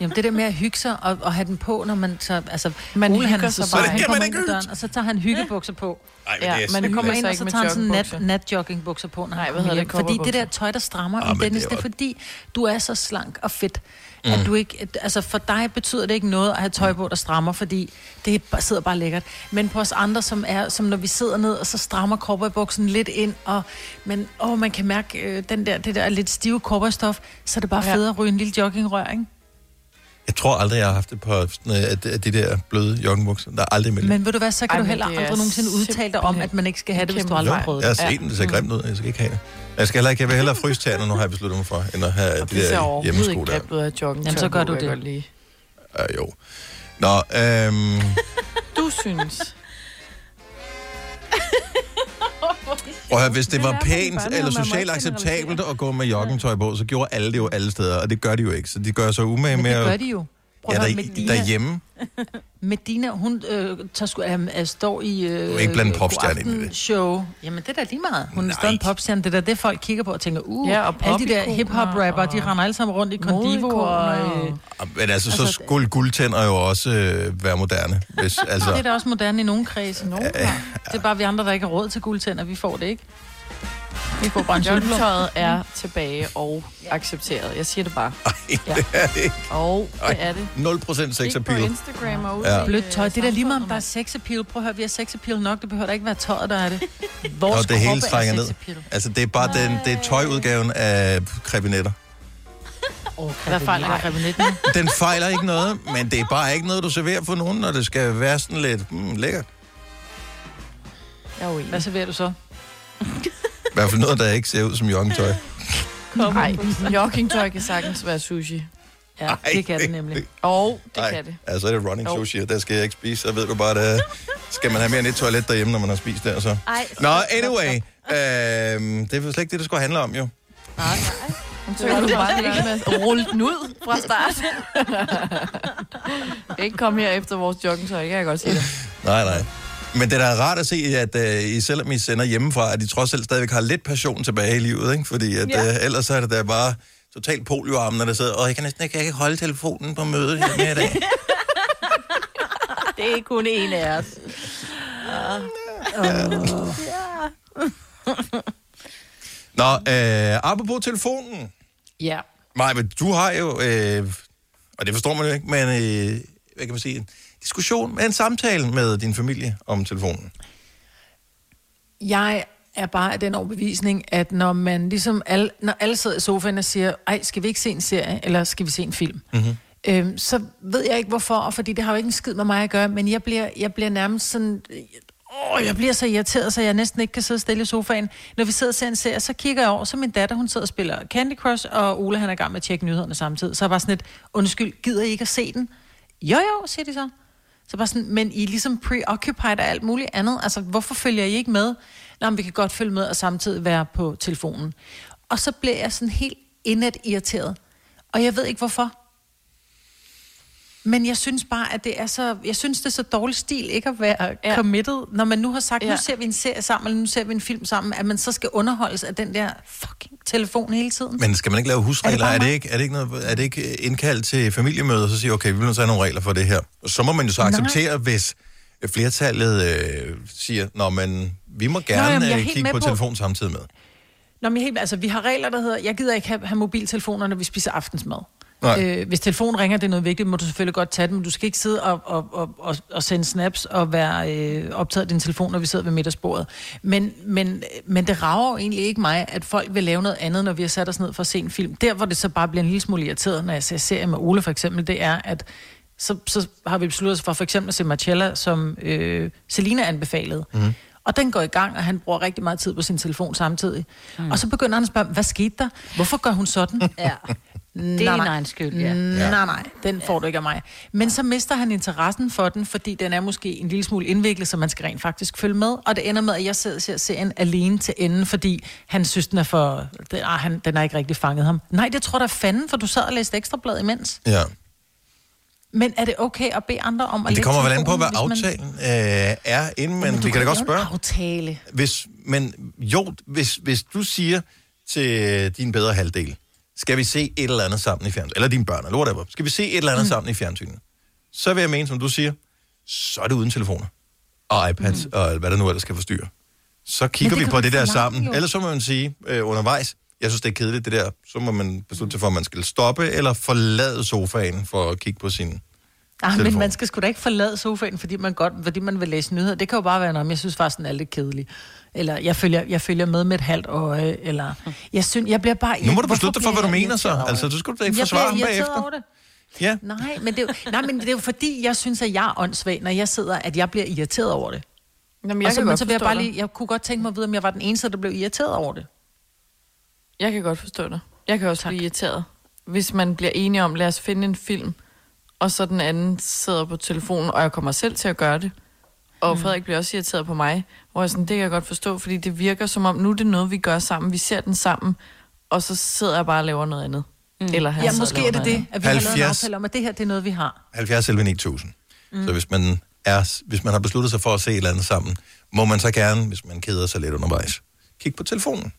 Jamen, det der med at hygge sig og, og have den på, når man så... Altså, Man Ole, han hygger er så sig sej, bare. han Det kan man ikke døren, og så tager han hyggebukser på. Ej, men Ja, det er Han hygger kommer ind, og så tager han sådan nat, nat joggingbukser på, når Nej, han hvad hedder det. Fordi det der tøj, der strammer, Ah, men Dennis, det er fordi, du er så slank og fedt. At du ikke, altså for dig betyder det ikke noget at have tøj på, der strammer, fordi det sidder bare lækkert. Men på os andre, som er, som når vi sidder ned, og så strammer cowboybuksen lidt ind, og men, åh, man kan mærke øh, den der, det der lidt stive cowboystof, så er det bare Ja. fedt at ryge en lille joggingrør, ikke? Jeg tror aldrig, jeg har haft det på øh, at, at de der bløde joggingbukser. Der er aldrig mellem. Men ved du hvad, så kan Ej, du heller det er aldrig nogensinde udtale dig om, at man ikke skal have det, hvis du aldrig har prøvet Jeg har det. set den, det ser grimt ud. Jeg skal ikke have det. Jeg skal heller ikke, jeg vil hellere fryse tæerne, nu har jeg besluttet mig for, end at have Og de det ser der overhovedet hjemmesko ikke der. grimt ud af jogging. Jamen, så gør du det. Lige. Ja, jo. Nå, øhm, Du synes. at høre, hvis det var pænt eller socialt acceptabelt at gå med joggingtøj på, så gjorde alle det jo alle steder, og det gør de jo ikke. Så de gør sig umage med det gør at... de jo. Prøv Ja, der, Medina, derhjemme. Medina, hun øh, tager sgu, øh, øh, står i... Øh, Du er ikke blandt popstjerne ind i det. show. Jamen, det er da lige meget. Hun Nej. står en popstjerne. Det er da det, folk kigger på og tænker, uh, Ja, og alle de der hip-hop-rapper, de render alle sammen rundt i Condivo og... Øh, Men altså, så Altså, skulle guldtænder jo også øh, være moderne. Hvis, altså, det er da også moderne i nogle kredse. Nogen, ja, Det er bare vi andre, der ikke har råd til guldtænder. Vi får det ikke. Vi får sølvblom. Joggingtøjet er tilbage og accepteret. Jeg siger det bare. det er det ikke. Og det er det. 0% sex Ikke på appeal. Instagram og Ja. Blødt tøj. Det er da lige meget, om der er sex appeal. Prøv at høre, vi har sex appeal nok. Det behøver da ikke være tøjet, der er det. Vores Og det hele kroppe er trænger sex ned. appeal. Altså, det er bare den, det er tøjudgaven af krebinetter. Hvad fejler krebinetten? Den fejler ikke noget, men det er bare ikke noget, du serverer for nogen, når det skal være sådan lidt mm, lækkert. Jeg er uenig. Hvad serverer du så? I hvert fald noget, der ikke ser ud som joggingtøj. Nej, joggingtøj kan sagtens være sushi. Ja, Ej, det kan det nemlig. Og det Nej, kan det. altså er det running Jo. sushi, og der skal jeg ikke spise, så ved du bare, at skal man have mere end et toilet derhjemme, når man har spist der, så. Ej, Nå, anyway, øhm, det er vel slet ikke det, det skulle handle om, jo. Så kan du bare være med at rulle den ud fra start. ikke komme her efter vores joggingtøj, kan jeg godt sige det. Nej, nej. Men det er da rart at se, at uh, I, selvom I sender hjemmefra, at I trods alt stadigvæk har lidt passion tilbage i livet, ikke? Fordi at, Ja. uh, ellers er det da bare totalt polioarmen, der sidder, og jeg kan næsten ikke, jeg kan ikke holde telefonen på mødet her i dag. det er kun en af os. Nå, øh, apropos telefonen. Ja. Maja, du har jo, øh, og det forstår man jo ikke, men øh, hvad kan man sige, diskussion, en samtale med din familie om telefonen. Jeg er bare af den overbevisning, at når man ligesom, alle, når alle sidder i sofaen og siger, ej, skal vi ikke se en serie, eller skal vi se en film? Mm-hmm. Øhm, så ved jeg ikke hvorfor, og fordi det har jo ikke en skid med mig at gøre, men jeg bliver, jeg bliver nærmest sådan... Åh, jeg bliver så irriteret, så jeg næsten ikke kan sidde stille i sofaen. Når vi sidder og ser en serie, så kigger jeg over, så min datter, hun sidder og spiller Candy Crush, og Ole, han er i gang med at tjekke nyhederne samtidig. Så er jeg bare sådan et, undskyld, gider I ikke at se den? Jo, jo, siger de så. Så bare sådan, men I er ligesom preoccupied af alt muligt andet. Altså, hvorfor følger I ikke med? Nå, men vi kan godt følge med og samtidig være på telefonen. Og så bliver jeg sådan helt indet irriteret. Og jeg ved ikke hvorfor. Men jeg synes bare, at det er så... Jeg synes, det er så dårlig stil ikke at være ja. committed. Når man nu har sagt, ja. nu ser vi en serie sammen, eller nu ser vi en film sammen, at man så skal underholdes af den der fucking telefon hele tiden. Men skal man ikke lave husregler? Er det, er det ikke, er det ikke, noget, er det ikke indkaldt til familiemøder, så siger okay, vi vil at have nogle regler for det her. Så må man jo så Nej. acceptere, hvis flertallet øh, siger, nå, men vi må Nå, gerne jamen, jeg er øh, kigge på, på- telefon samtidig med. Nå, men helt, altså, vi har regler, der hedder, jeg gider ikke have, have mobiltelefoner, når vi spiser aftensmad. Nej. Øh, hvis telefonen ringer, det er noget vigtigt, må du selvfølgelig godt tage den, men du skal ikke sidde og, og, og, og, og sende snaps og være øh, optaget af din telefon, når vi sidder ved middagsbordet. Men, men, men det rager jo egentlig ikke mig, at folk vil lave noget andet, når vi har sat os ned for at se en film. Der, hvor det så bare bliver en lille smule irriteret, når jeg ser serie med Ole for eksempel, det er, at så, så har vi besluttet os for for eksempel at se Marcella, som øh, Selina anbefalede. Mm. Og den går i gang, og han bruger rigtig meget tid på sin telefon samtidig. Mm. Og så begynder han at spørge, hvad skete der? Hvorfor gør hun sådan? Ja. Det er din egen skyld, ja. Nej, nej, den får du ikke af mig. Men så mister han interessen for den, fordi den er måske en lille smule indviklet, så man skal rent faktisk følge med. Og det ender med, at jeg sidder og ser serien alene til enden, fordi han synes, den er for... Det, ah, han, den har ikke rigtig fanget ham. Nej, det tror jeg da fanden, for du sad og læste ekstrablad imens. Ja. Men er det okay at bede andre om at Men det kommer vel an på, hvad hvis man- aftalen øh, er, inden man... Men du Vi kan da godt spørge. aftale. Hvis, men jo, hvis, hvis du siger til din bedre halvdel, skal vi se et eller andet sammen i fjernsynet, eller dine børn, eller whatever, skal vi se et eller andet mm. sammen i fjernsynet, så vil jeg mene, som du siger, så er det uden telefoner og iPads, mm. og hvad der nu ellers skal forstyrre. Så kigger vi på det der forlange, sammen. jo. Ellers så må man sige øh, undervejs, jeg synes, det er kedeligt det der, så må man beslutte sig for, at man skal stoppe eller forlade sofaen for at kigge på sin Ah, men man skal sgu da ikke forlade sofaen, fordi man, godt, fordi man vil læse nyheder. Det kan jo bare være, om jeg synes faktisk, den er lidt kedelig. Eller jeg følger, jeg følger med med et halvt øje. Eller jeg, synes, jeg bliver bare... Nu må du beslutte dig for, hvad du jeg mener så. Altså, det? du skal da ikke Jeg forsvare ham bagefter. over det. Ja. Nej, men det, er jo, nej, men det er jo fordi, jeg synes, at jeg er åndssvag, når jeg sidder, at jeg bliver irriteret over det. Jamen, Og jeg så, kan men så vil jeg bare lige, jeg kunne godt tænke mig at vide, om jeg var den eneste, der blev irriteret over det. Jeg kan godt forstå det. Jeg kan også tak. blive irriteret. Hvis man bliver enige om, lad os finde en film, og så den anden sidder på telefonen, og jeg kommer selv til at gøre det. Og mm. Frederik bliver også irriteret på mig, hvor jeg sådan, det kan jeg godt forstå, fordi det virker som om, nu er det noget, vi gør sammen. Vi ser den sammen, og så sidder jeg bare og laver noget andet. Mm. Eller han Ja, måske er det noget det, at vi har lavet en 70. aftale om, at det her det er noget, vi har. 70 11 9000. Mm. Så hvis man, er, hvis man har besluttet sig for at se et eller andet sammen, må man så gerne, hvis man keder sig lidt undervejs, kigge på telefonen.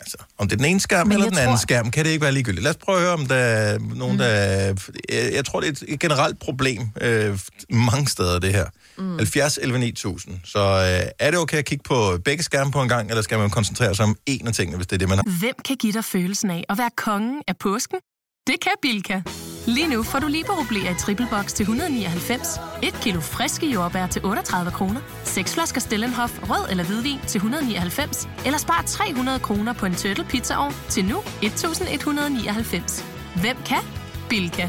Altså, om det er den ene skærm Men eller den anden tror- skærm, kan det ikke være ligegyldigt. Lad os prøve at høre, om der er nogen, Mm. der... Jeg, jeg tror, det er et generelt problem øh, mange steder, det her. Mm. 70 11 9000. Så øh, er det okay at kigge på begge skærme på en gang, eller skal man koncentrere sig om en af tingene, hvis det er det, man har? Hvem kan give dig følelsen af at være kongen af påsken? Det kan Bilka! Lige nu får du liberobleer i triple box til 199, et kilo friske jordbær til 38 kroner, seks flasker Stellenhof rød eller hvidvin til 199, eller spar 300 kroner på en turtle pizzaovn til nu 1199. Hvem kan? Bilka.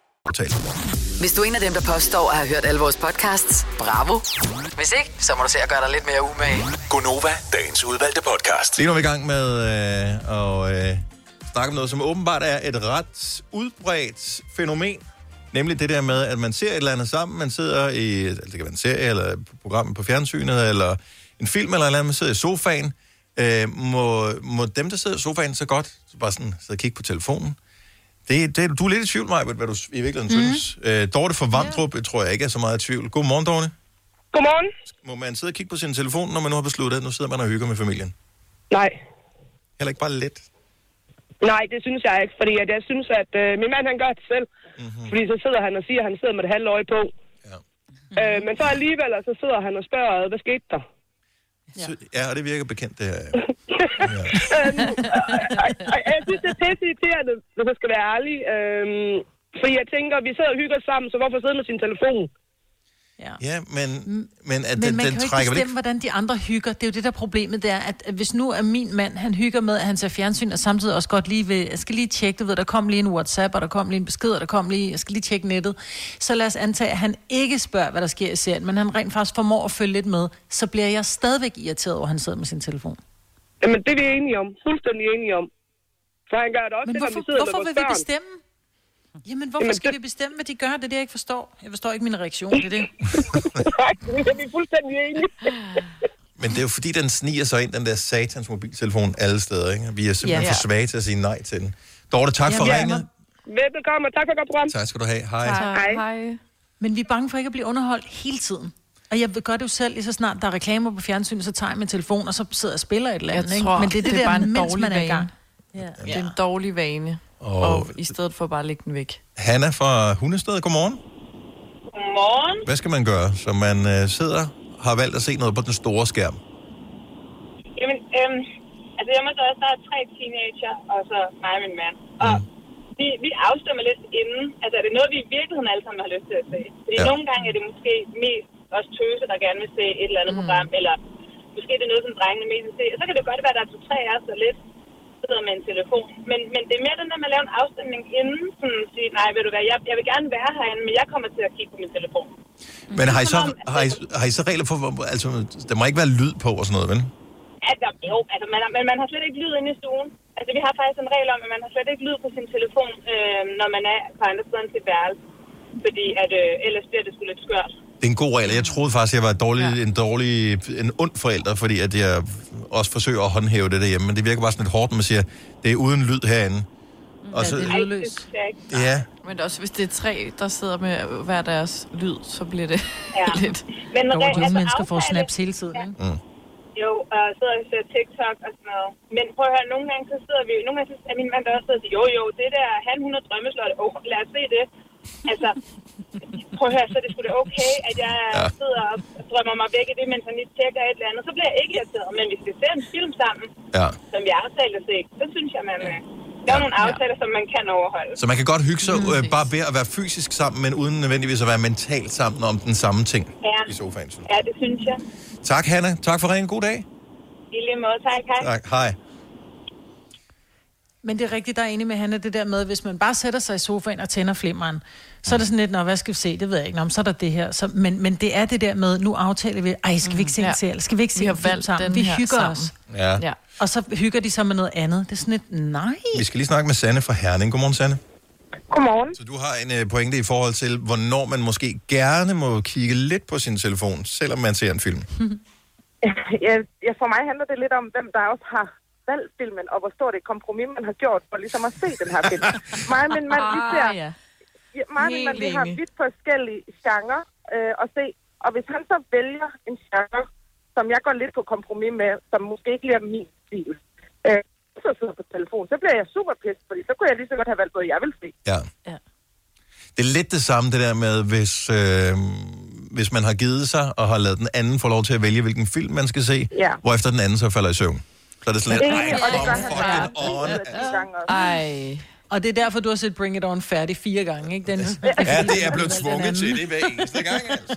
Hvis du er en af dem, der påstår at have hørt alle vores podcasts, bravo. Hvis ikke, så må du se at gøre dig lidt mere umage. Gonova, dagens udvalgte podcast. Lige nu er vi i gang med øh, at øh, snakke om noget, som åbenbart er et ret udbredt fænomen. Nemlig det der med, at man ser et eller andet sammen. Man sidder i, altså det kan være en serie, eller et program på fjernsynet, eller en film, eller et eller andet. Man sidder i sofaen. Øh, må, må dem, der sidder i sofaen, så godt så bare sådan sidde og kigge på telefonen? Det, det, du er lidt i tvivl, Maja, hvad du i virkeligheden mm. synes. Øh, Dorte fra Vamdrup, ja. tror jeg ikke er så meget i tvivl. Godmorgen, Dorte. Godmorgen. Må man sidde og kigge på sin telefon, når man nu har besluttet, at nu sidder man og hygger med familien? Nej. Heller ikke bare lidt? Nej, det synes jeg ikke, fordi jeg synes, at øh, min mand han gør det selv. Mhm. Mm-hmm. Fordi så sidder han og siger, at han sidder med et halvt øje på. Ja. Øh, men så alligevel, så sidder han og spørger, hvad skete der? Ja. ja, og det virker bekendt, det her. øhm, og, og, og jeg synes, det er pisse irriterende, hvis jeg skal være ærlig. Øhm, fordi jeg tænker, vi sidder og hygger sammen, så hvorfor sidde med sin telefon? Ja. Ja, men, men at Men den, man den kan jo ikke bestemme, hvordan de andre hygger. Det er jo det, der er problemet, det er, at hvis nu er min mand, han hygger med, at han ser fjernsyn, og samtidig også godt lige vil, jeg skal lige tjekke, du ved, der kom lige en WhatsApp, og der kom lige en besked, og der kom lige, jeg skal lige tjekke nettet. Så lad os antage, at han ikke spørger, hvad der sker i serien, men han rent faktisk formår at følge lidt med, så bliver jeg stadigvæk irriteret over, at han sidder med sin telefon. Jamen, det er vi enige om. Fuldstændig enige om. For han gør det også, Men hvorfor, vi sidder hvorfor vil vores vi bestemme? Jamen, hvorfor Jamen, skal det- vi bestemme, hvad de gør? Det er det, jeg ikke forstår. Jeg forstår ikke min reaktion, det er det. Nej, det er vi fuldstændig enige. Men det er jo fordi, den sniger sig ind, den der satans mobiltelefon alle steder, ikke? Vi er simpelthen Ja. ja. for svage til at sige nej til den. Dorte, tak for Jamen, ringet. Velbekomme, tak for godt program. Tak skal du have. Hej. Hej. Hej. Men vi er bange for ikke at blive underholdt hele tiden. Og jeg gør det jo selv, lige så snart der er reklamer på fjernsynet, så tager jeg min telefon, og så sidder jeg og spiller et eller andet. Jeg ikke? tror, Men det er det, det er der, bare en mens dårlig man er i vane. gang. Ja. Det er en dårlig vane. Og- Og, i stedet for bare at lægge den væk. Hanna fra Hundested, godmorgen. Godmorgen. Hvad skal man gøre, så man øh, sidder har valgt at se noget på den store skærm? Jamen, øhm, altså jeg må så også, der er tre teenager, og så mig og min mand. Og vi, vi afstemmer lidt inden. Altså er det noget, vi i virkeligheden alle sammen har lyst til at se? Fordi Ja. ja. nogle gange er det måske mest os tøse, der gerne vil se et eller andet mm. program, eller måske det er noget, som drengene mest vil se. Og så kan det godt være, at der er to-tre af os, der lidt sidder med en telefon. Men, men det er mere den der med at lave en afstemning inden, sådan sige, nej, ved du hvad, jeg, jeg vil gerne være herinde, men jeg kommer til at kigge på min telefon. Men har I så, har I, har I så regler for, altså, der må ikke være lyd på og sådan noget, vel? Altså, jo, altså, man, men man har slet ikke lyd inde i stuen. Altså, vi har faktisk en regel om, at man har slet ikke lyd på sin telefon, øh, når man er på andre siden til værelse. Fordi at, øh, ellers bliver det sgu lidt skørt. Det er en god regel. Jeg troede faktisk, jeg var dårlig, ja. en dårlig, en ond forælder, fordi at jeg også forsøger at håndhæve det derhjemme. Men det virker bare sådan lidt hårdt, når man siger, det er uden lyd herinde. Og så, det er lydløst. ja, Men også hvis det er tre, der sidder med hver deres lyd, så bliver det Ja. lidt Men re- altså, mennesker får snaps hele tiden, ikke? Mm. Jo, og sidder og ser TikTok og sådan noget. Men prøv at høre, nogle gange så sidder vi, nogle gange så er min mand der også sidder og siger, jo jo, det der, han hun har drømmeslot, oh, lad os se det. Altså, prøv at høre, så er det sgu da okay, at jeg ja. sidder og drømmer mig væk i det, mens han lige tjekker et eller andet. Så bliver jeg ikke irriteret, men hvis vi ser en film sammen, ja. som vi har aftalt at se, så synes jeg, man øh, der er nogle aftaler, som man kan overholde. Så man kan godt hygge sig øh, bare ved at være fysisk sammen, men uden nødvendigvis at være mentalt sammen om den samme ting Ja. i sofaen. synes Ja, det synes jeg. jeg. Tak, Hanna. Tak for ringen. God dag. I lige måde, tak, hej. Tak. Hej. Men det er rigtigt, der er enig med Hanna, det der med, hvis man bare sætter sig i sofaen og tænder flimmeren, så er det sådan lidt, nå, hvad skal vi se? Det ved jeg ikke. Nå, men så er der det her. Så, men, men det er det der med, nu aftaler vi, ej, skal vi ikke se en Ja. serie? Skal vi ikke se Vi har en film sammen? den Vi her hygger sammen. os. Ja. Ja. Og så hygger de sig med noget andet. Det er sådan lidt, nej. Vi skal lige snakke med Sanne fra Herning. Godmorgen, Sanne. Godmorgen. Så du har en øh, pointe i forhold til, hvornår man måske gerne må kigge lidt på sin telefon, selvom man ser en film. ja, ja, for mig handler det lidt om, hvem der også har valgt filmen, og hvor stort et kompromis man har gjort for ligesom at se den her film. mig og min mand, vi ser... Ah, ja. Ja, min Helt mand, vi har vidt forskellige genrer øh, at se. Og hvis han så vælger en genre, som jeg går lidt på kompromis med, som måske ikke bliver min stil, øh, så sidder på telefon, så bliver jeg super pissed, fordi så kunne jeg lige så godt have valgt noget, jeg vil se. Ja. ja. Det er lidt det samme, det der med, hvis, øh, hvis man har givet sig og har lavet den anden få lov til at vælge, hvilken film man skal se, Ja. hvorefter den anden så falder i søvn. Så er det sådan lidt, ej, kom fucking on. Ej. Og det er derfor, du har set Bring It On færdig fire gange, ikke, Dennis? Ja, det er blevet tvunget til det hver eneste gang, altså.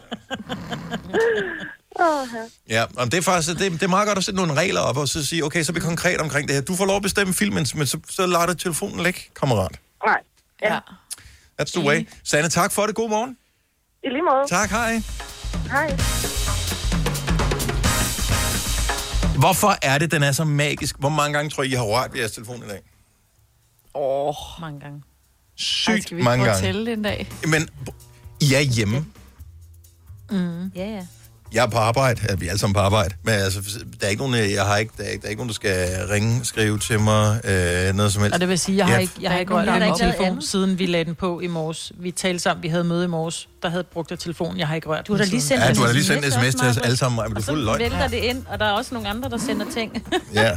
Åh, ja. Og det er faktisk det, det er meget godt at sætte nogle regler op, og så sige, okay, så er vi konkret omkring det her. Du får lov at bestemme filmen, men så, så lader du telefonen ligge, kammerat. Nej. Ja. That's the way. Sanne, tak for det. God morgen. I lige måde. Tak, hej. Hej. Hvorfor er det, den er så magisk? Hvor mange gange tror I, I har rørt ved jeres telefon i dag? Åh, oh. mange gange. Sygt skal vi mange prøve at gange. tælle det en dag? Men I er hjemme. Mm. Ja, ja. Jeg er på arbejde, ja, vi er alle sammen på arbejde, men altså, der er ikke nogen, jeg har ikke, der er, ikke- der er ikke nogen, der skal ringe, skrive til mig, øh, noget som helst. Og det vil sige, jeg har ikke, jeg har ikke rørt der har min telefon, andet. siden vi lagde den på i morges. Vi talte sammen, vi havde møde i morges, der havde brugt af telefon. Jeg har ikke rørt Du har da den lige siden. sendt Ja, du har da lige en sendt en sms til os alle sammen, Maja, men du er fuld af løgn. vælter det ind, og der er også nogle andre, der sender ting. Ja.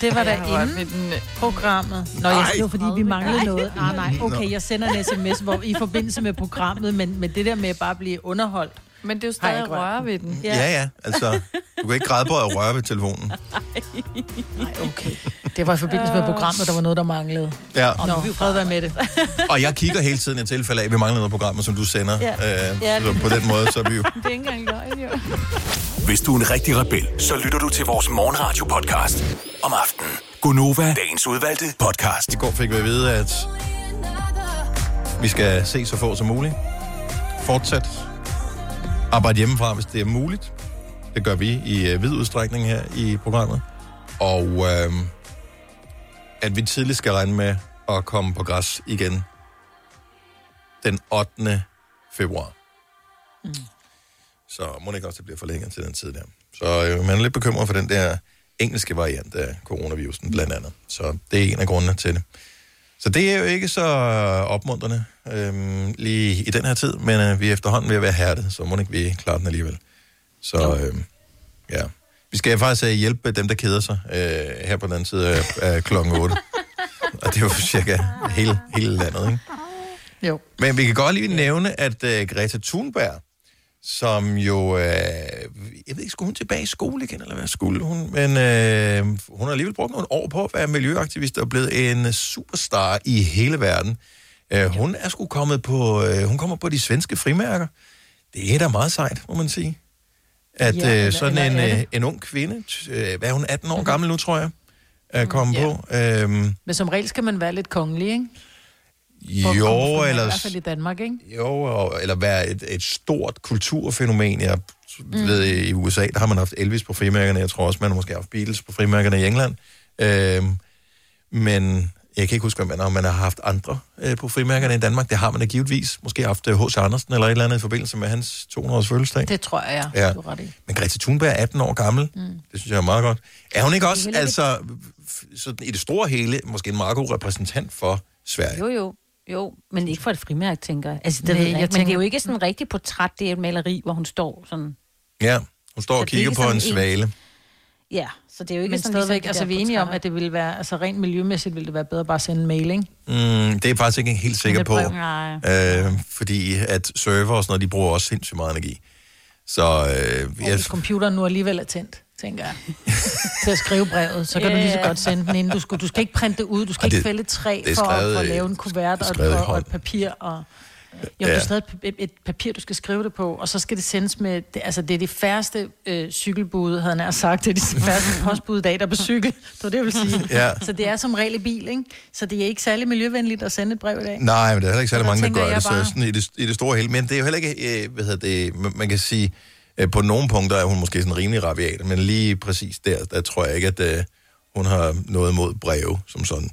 Det var da inden programmet. Nå, jeg, det var fordi, vi manglede noget. Nej, nej, okay, jeg sender en sms hvor, i forbindelse med programmet, men, men det der med at bare blive underholdt. Men det er jo stadig rørt røre ved den. Ja, ja, altså, du kan ikke græde på at røre ved telefonen. Nej, okay. Det var i forbindelse med programmet, der var noget, der manglede. Ja. Nå, fred være med det. Og jeg kigger hele tiden i tilfælde af, at vi mangler noget programmer, som du sender. Ja. Øh, Ja, det- på den måde, så er vi jo... Det er ikke engang løgn, jo. Hvis du er en rigtig rebel, så lytter du til vores morgenradio-podcast om aftenen. Gunova, dagens udvalgte podcast. I går fik vi at vide, at vi skal se så få som muligt. Fortsat arbejde hjemmefra, hvis det er muligt. Det gør vi i øh, vid udstrækning her i programmet. Og øh, at vi tidligt skal regne med at komme på græs igen den 8. februar. Mm. Så må det ikke også, det bliver forlænget til den tid der. Så øh, man er lidt bekymret for den der engelske variant af coronavirusen, blandt andet. Så det er en af grundene til det. Så det er jo ikke så opmuntrende øhm, lige i den her tid, men øh, vi er efterhånden ved at være hærdet, så må ikke vi klare den alligevel. Så øhm, ja. Vi skal faktisk øh, hjælpe dem, der keder sig øh, her på den anden side af, af klokken 8. Og det er jo cirka hele, hele landet, ikke? Jo. Men vi kan godt lige nævne, at øh, Greta Thunberg, som jo, øh, jeg ved ikke, skulle hun tilbage i skole igen, eller hvad skulle hun? Men øh, hun har alligevel brugt nogle år på at være miljøaktivist og blevet en superstar i hele verden. Øh, hun er sgu kommet på, øh, hun kommer på de svenske frimærker. Det er da meget sejt, må man sige. At Ja, eller- øh, sådan eller en, øh, en ung kvinde, øh, hvad er hun, 18 år gammel nu, tror jeg, er kommet Ja. på. Øhm, Men som regel skal man være lidt kongelig, ikke? For jo, fra- I eller hvert fald i Danmark, ikke? Jo, og, eller være et, et stort kulturfænomen. Jeg mm. ved, i USA, der har man haft Elvis på frimærkerne. Jeg tror også, man har måske haft Beatles på frimærkerne i England. Øhm, men jeg kan ikke huske, om man, om man har haft andre øh, på frimærkerne i Danmark. Det har man da givetvis. Måske haft øh, H.C. Andersen eller et eller andet i forbindelse med hans 200-års fødselsdag. Det tror jeg, ja. Ja. Du ret i. Men Greta Thunberg er 18 år gammel. Mm. Det synes jeg er meget godt. Er hun ikke også, altså, sådan i det store hele, måske en meget god repræsentant for Sverige? Jo, jo. Jo, men ikke for et frimærke, tænker jeg. Altså, det Nej, ved jeg, jeg ikke. Men tænker- det er jo ikke sådan et rigtigt portræt, det er et maleri, hvor hun står sådan... Ja, hun står Så og er kigger på sådan en en- svale. Ja, så det er jo ikke Men sådan stadigvæk, de altså vi er enige om, at det ville være, altså rent miljømæssigt ville det være bedre bare at sende en mail, ikke? Mm, det er jeg faktisk ikke helt sikker det på. Øh, fordi at server og sådan noget, de bruger også sindssygt meget energi. Så øh, Og jeg, hvis computeren nu alligevel er tændt, tænker jeg, til at skrive brevet, så kan du lige så godt sende den ind. Du skal, du skal ikke printe det ud, du skal Ej, ikke det- fælde træ det er for, skrevet for at lave en kuvert det er og, skrevet og, et papir. Og, jo, Ja. det er stadig et, papir, du skal skrive det på, og så skal det sendes med, det, altså det er det færreste øh, cykelbud, havde han sagt, det er det færreste postbud i dag, der er på cykel. Det var det, jeg vil sige. Ja. Så det er som regel i bil, ikke? Så det er ikke særlig miljøvenligt at sende et brev i dag. nej, men der er heller ikke særlig Så mange, der gør det, så bare- sådan i det, i det store hele. Men det er jo heller ikke, øh, hvad hedder det, man kan sige, øh, på nogle punkter er hun måske sådan rimelig rabiat, men lige præcis der, der tror jeg ikke, at øh, hun har noget imod breve som sådan.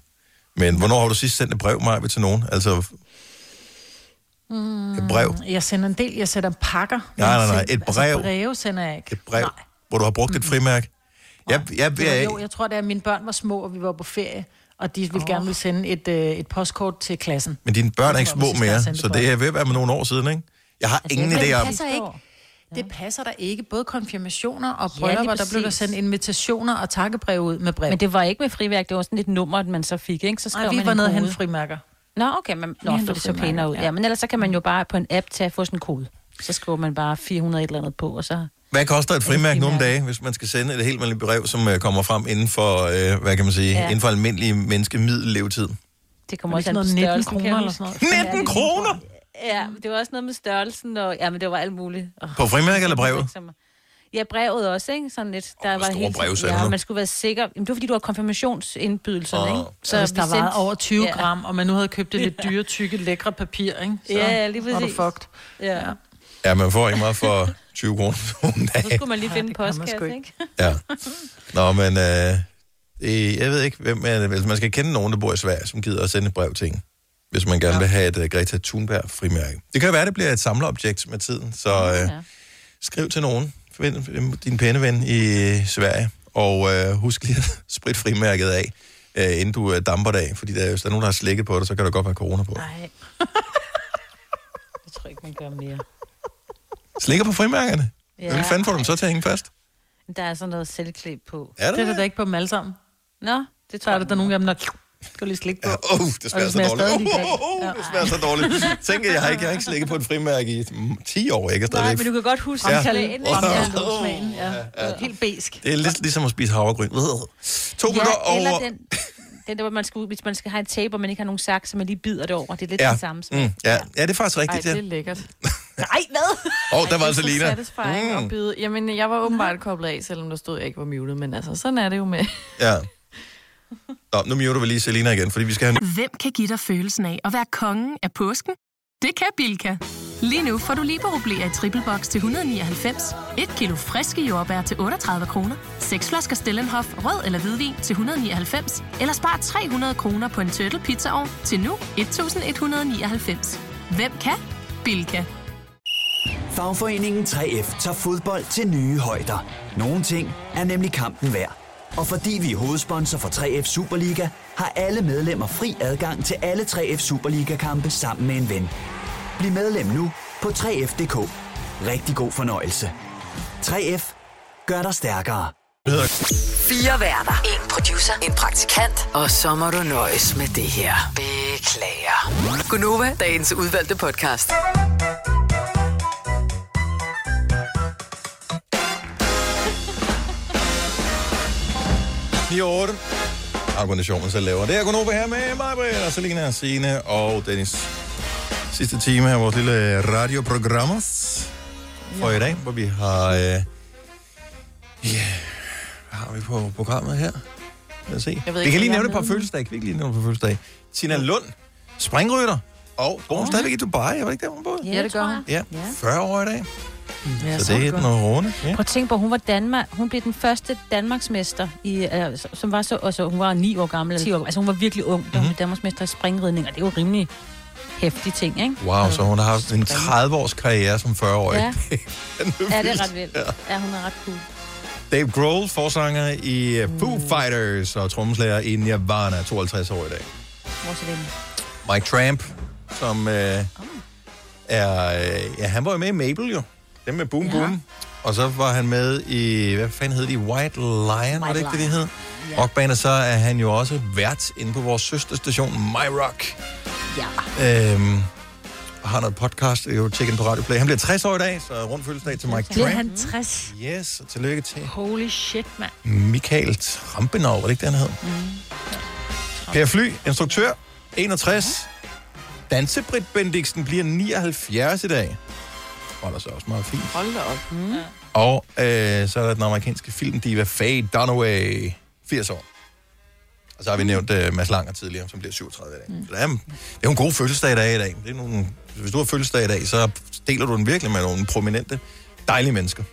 Men hvornår har du sidst sendt et brev, Maja, til nogen? Altså, Mm, Et brev? Jeg sender en del, jeg sætter pakker. Nej, nej, nej, Jeg sender- et brev. Altså, breve sender jeg ikke. et brev, hvor du har brugt et frimærke? Jeg, jeg, Det var, jeg, jo, jeg tror, det er, at mine børn var små, og vi var på ferie, og de ville oh. gerne ville sende et, øh, et postkort til klassen. Men dine børn er ikke Det små jeg mere, så det brev. er ved at være med nogle år siden, ikke? Jeg har ingen Men idé det om... passer ikke. Det passer der ikke. Både konfirmationer og Ja, bryllupper, lige der blev der sendt invitationer og takkebrev ud med brev. Men det var ikke med friværk, det var sådan et nummer, man så fik, ikke? Så skrev Nej, vi man var nede hente frimærker. Nå, okay, men Nå, for det så pænere ud. Ja. ja. men ellers så kan man jo bare på en app tage at få sådan en kode. Så skriver man bare 400 et eller andet på, og så... Hvad koster et frimærke nu om frimærke. dagen, hvis man skal sende et helt almindeligt brev, som uh, kommer frem inden for, uh, hvad kan man sige, Ja. inden for almindelig menneske middellevetid? Det kommer Er også noget 19 størrelsen, kroner eller sådan noget? 19 kroner? Ja, det var også noget med størrelsen, og ja, men det var alt muligt. Oh, På frimærke eller brevet? Ja, brevet også, ikke? Sådan lidt. Der var brev sender ja, man skulle være sikker. Jamen, det var, fordi du har konfirmationsindbydelserne, ikke? Så hvis vi der var sendte- over 20 Ja. gram, og man nu havde købt det lidt dyre, tykke, lækre papir, ikke? Så Ja, lige var du præcis. fucked. Ja. Ja, man får ikke meget for 20 kroner om Så dagen. skulle man lige finde en postkasse, ikke. ikke? Ja. Nå, men øh, jeg ved ikke, hvem er det. Man skal kende nogen, der bor i Sverige, som gider at sende et brev til en, hvis man gerne ja. vil have et uh, Greta Thunberg frimærke. Det kan jo være, det bliver et samleobjekt med tiden, så øh, skriv til nogen. Ven, din pæne ven i Sverige, og øh, husk lige at spritte frimærket af, øh, inden du øh, damper det af, fordi der, hvis der er nogen, der har slikket på det, så kan der godt være corona på. Nej. jeg tror ikke, man gør mere. Slikker på frimærkerne? Ja. Hvad fanden får dem så til at hænge fast? Der er sådan noget selvklæb på. Er der Det er der da ikke på dem alle sammen. Nå, det Så er der, nogle af dem, der skal lige slikke på. Ja, uh, det smager Og så dårligt. stadig lige Uh, uh, uh, det smager så dårligt. Tænk, jeg har ikke, jeg har ikke slikket på et frimærke i mm, 10 år, ikke? Og Nej, stadigvæk- men du kan godt huske Ja. Åh, fremkalde åh, smagen. Ja. ja. Helt besk. Det er lidt ligesom at spise havregryn. To minutter Ja, eller over... den, den der, hvor man skal, ud- hvis man skal have en tape, og man ikke har nogen saks, så man lige bider det over. Det er lidt Ja. ja. det samme smag. Mm, ja. ja, det er faktisk rigtigt. Ej, ja. det er lækkert. Nej, hvad? Åh, der var altså det så Lina. Mm. at byde. Jamen, jeg var åbenbart koblet af, selvom der stod, at jeg ikke var muted. Men altså, sådan er det jo med. Ja. Nå, nu muter vi lige Selina igen, fordi vi skal have. Hvem kan give dig følelsen af at være kongen af påsken? Det kan Bilka! Lige nu får du liberobleer i triple box til 199, et kilo friske jordbær til 38 kroner, seks flasker Stellenhof rød eller hvidvin til 199, eller spar 300 kroner på en turtle pizzaovn til nu 1199. Hvem kan? Bilka. Fagforeningen 3F tager fodbold til nye højder. Nogle ting er nemlig kampen værd. Og fordi vi er hovedsponsor for 3F Superliga, har alle medlemmer fri adgang til alle 3F Superliga-kampe sammen med en ven. Bliv medlem nu på 3F.dk. Rigtig god fornøjelse. 3F gør dig stærkere. Fire værter. En producer. En praktikant. Og så må du nøjes med det her. Beklager. Gunova, dagens udvalgte podcast. Lige 8. Argumentationen selv laver. Det er Gunova her med mig, Brian, og Selina, Signe og Dennis. Sidste time af vores lille radioprogram for i dag, hvor vi har... Øh, ja, hvad har vi på programmet her? Lad os se. Jeg ved Vi kan lige nævne et par fødselsdage. Kan vi ikke lige nævne et par fødselsdage? Tina Lund, springrytter, og bor hun stadigvæk i Dubai. Jeg ved ikke, der hun boede. Ja, det gør hun. Ja, 40 år i dag. Ja, Så det er den runde. Ja. Prøv at tænke på, hun var Danmark, hun blev den første Danmarksmester, i, uh, som var så, altså, hun var 9 år gammel, eller 10 år, altså hun var virkelig ung, da hun blev Danmarksmester i springridning, og det er jo rimelig hæftige ting, ikke? Wow, så hun har haft en 30-års karriere som 40-årig. Ja. Ja, det er ret vildt. Ja, hun er ret cool. Dave Grohl, forsanger i uh, Foo Fighters og trommeslager i Nirvana, 52 år i dag. Mike Tramp, som uh, er... Uh, ja, han var jo med i Mabel jo. Dem med Boom Ja. Boom. Og så var han med i... Hvad fanden hed de? White Lion, White var det ikke det, de hed? Ja. Rockband, og så er han jo også vært inde på vores søsterstation, My Rock. Ja. Øhm, og har noget podcast, jo tjekke ind på Radio Play. Han bliver 60 år i dag, så rundt fødselsdag til Mike Bliver han 60? Yes, og tillykke til Holy shit, mand. Michael Trampenov, var det ikke det, han hed? Mm. Per Fly, instruktør, 61. Dansebrit Bendiksen bliver 79 i dag. Holder sig også meget fint. Hold da op. Mm. Og øh, så er der den amerikanske filmdiva Faye Dunaway, 80 år. Og så har vi nævnt øh, Mads Langer tidligere, som bliver 37 i dag. Mm. Så det er, det er jo en god fødselsdag i dag i dag. Det er nogle, hvis du har fødselsdag i dag, så deler du den virkelig med nogle prominente, dejlige mennesker.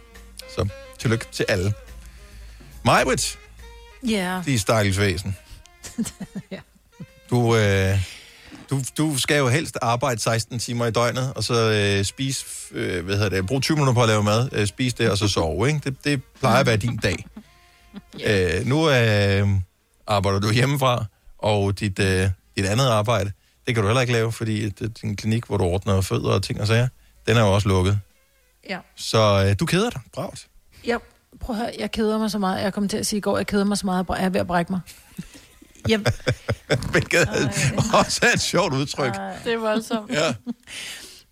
Så tillykke til alle. Majbrit, Ja. de stakkels væsen. Du, øh, du, du skal jo helst arbejde 16 timer i døgnet, og så øh, spise, øh, hvad hedder det, bruge 20 minutter på at lave mad, øh, spise det, og så sove, ikke? Det, det plejer at være din dag. Øh, nu øh, arbejder du hjemmefra, og dit, øh, dit andet arbejde, det kan du heller ikke lave, fordi det er din klinik, hvor du ordner fødder og ting og sager, den er jo også lukket. Ja. Så øh, du keder dig, bravt. Jeg, prøv at høre, jeg keder mig så meget. Jeg kom til at sige i går, jeg keder mig så meget, jeg er ved at brække mig. Jeg, Hvilket også er et sjovt udtryk. Det er voldsomt. Ja.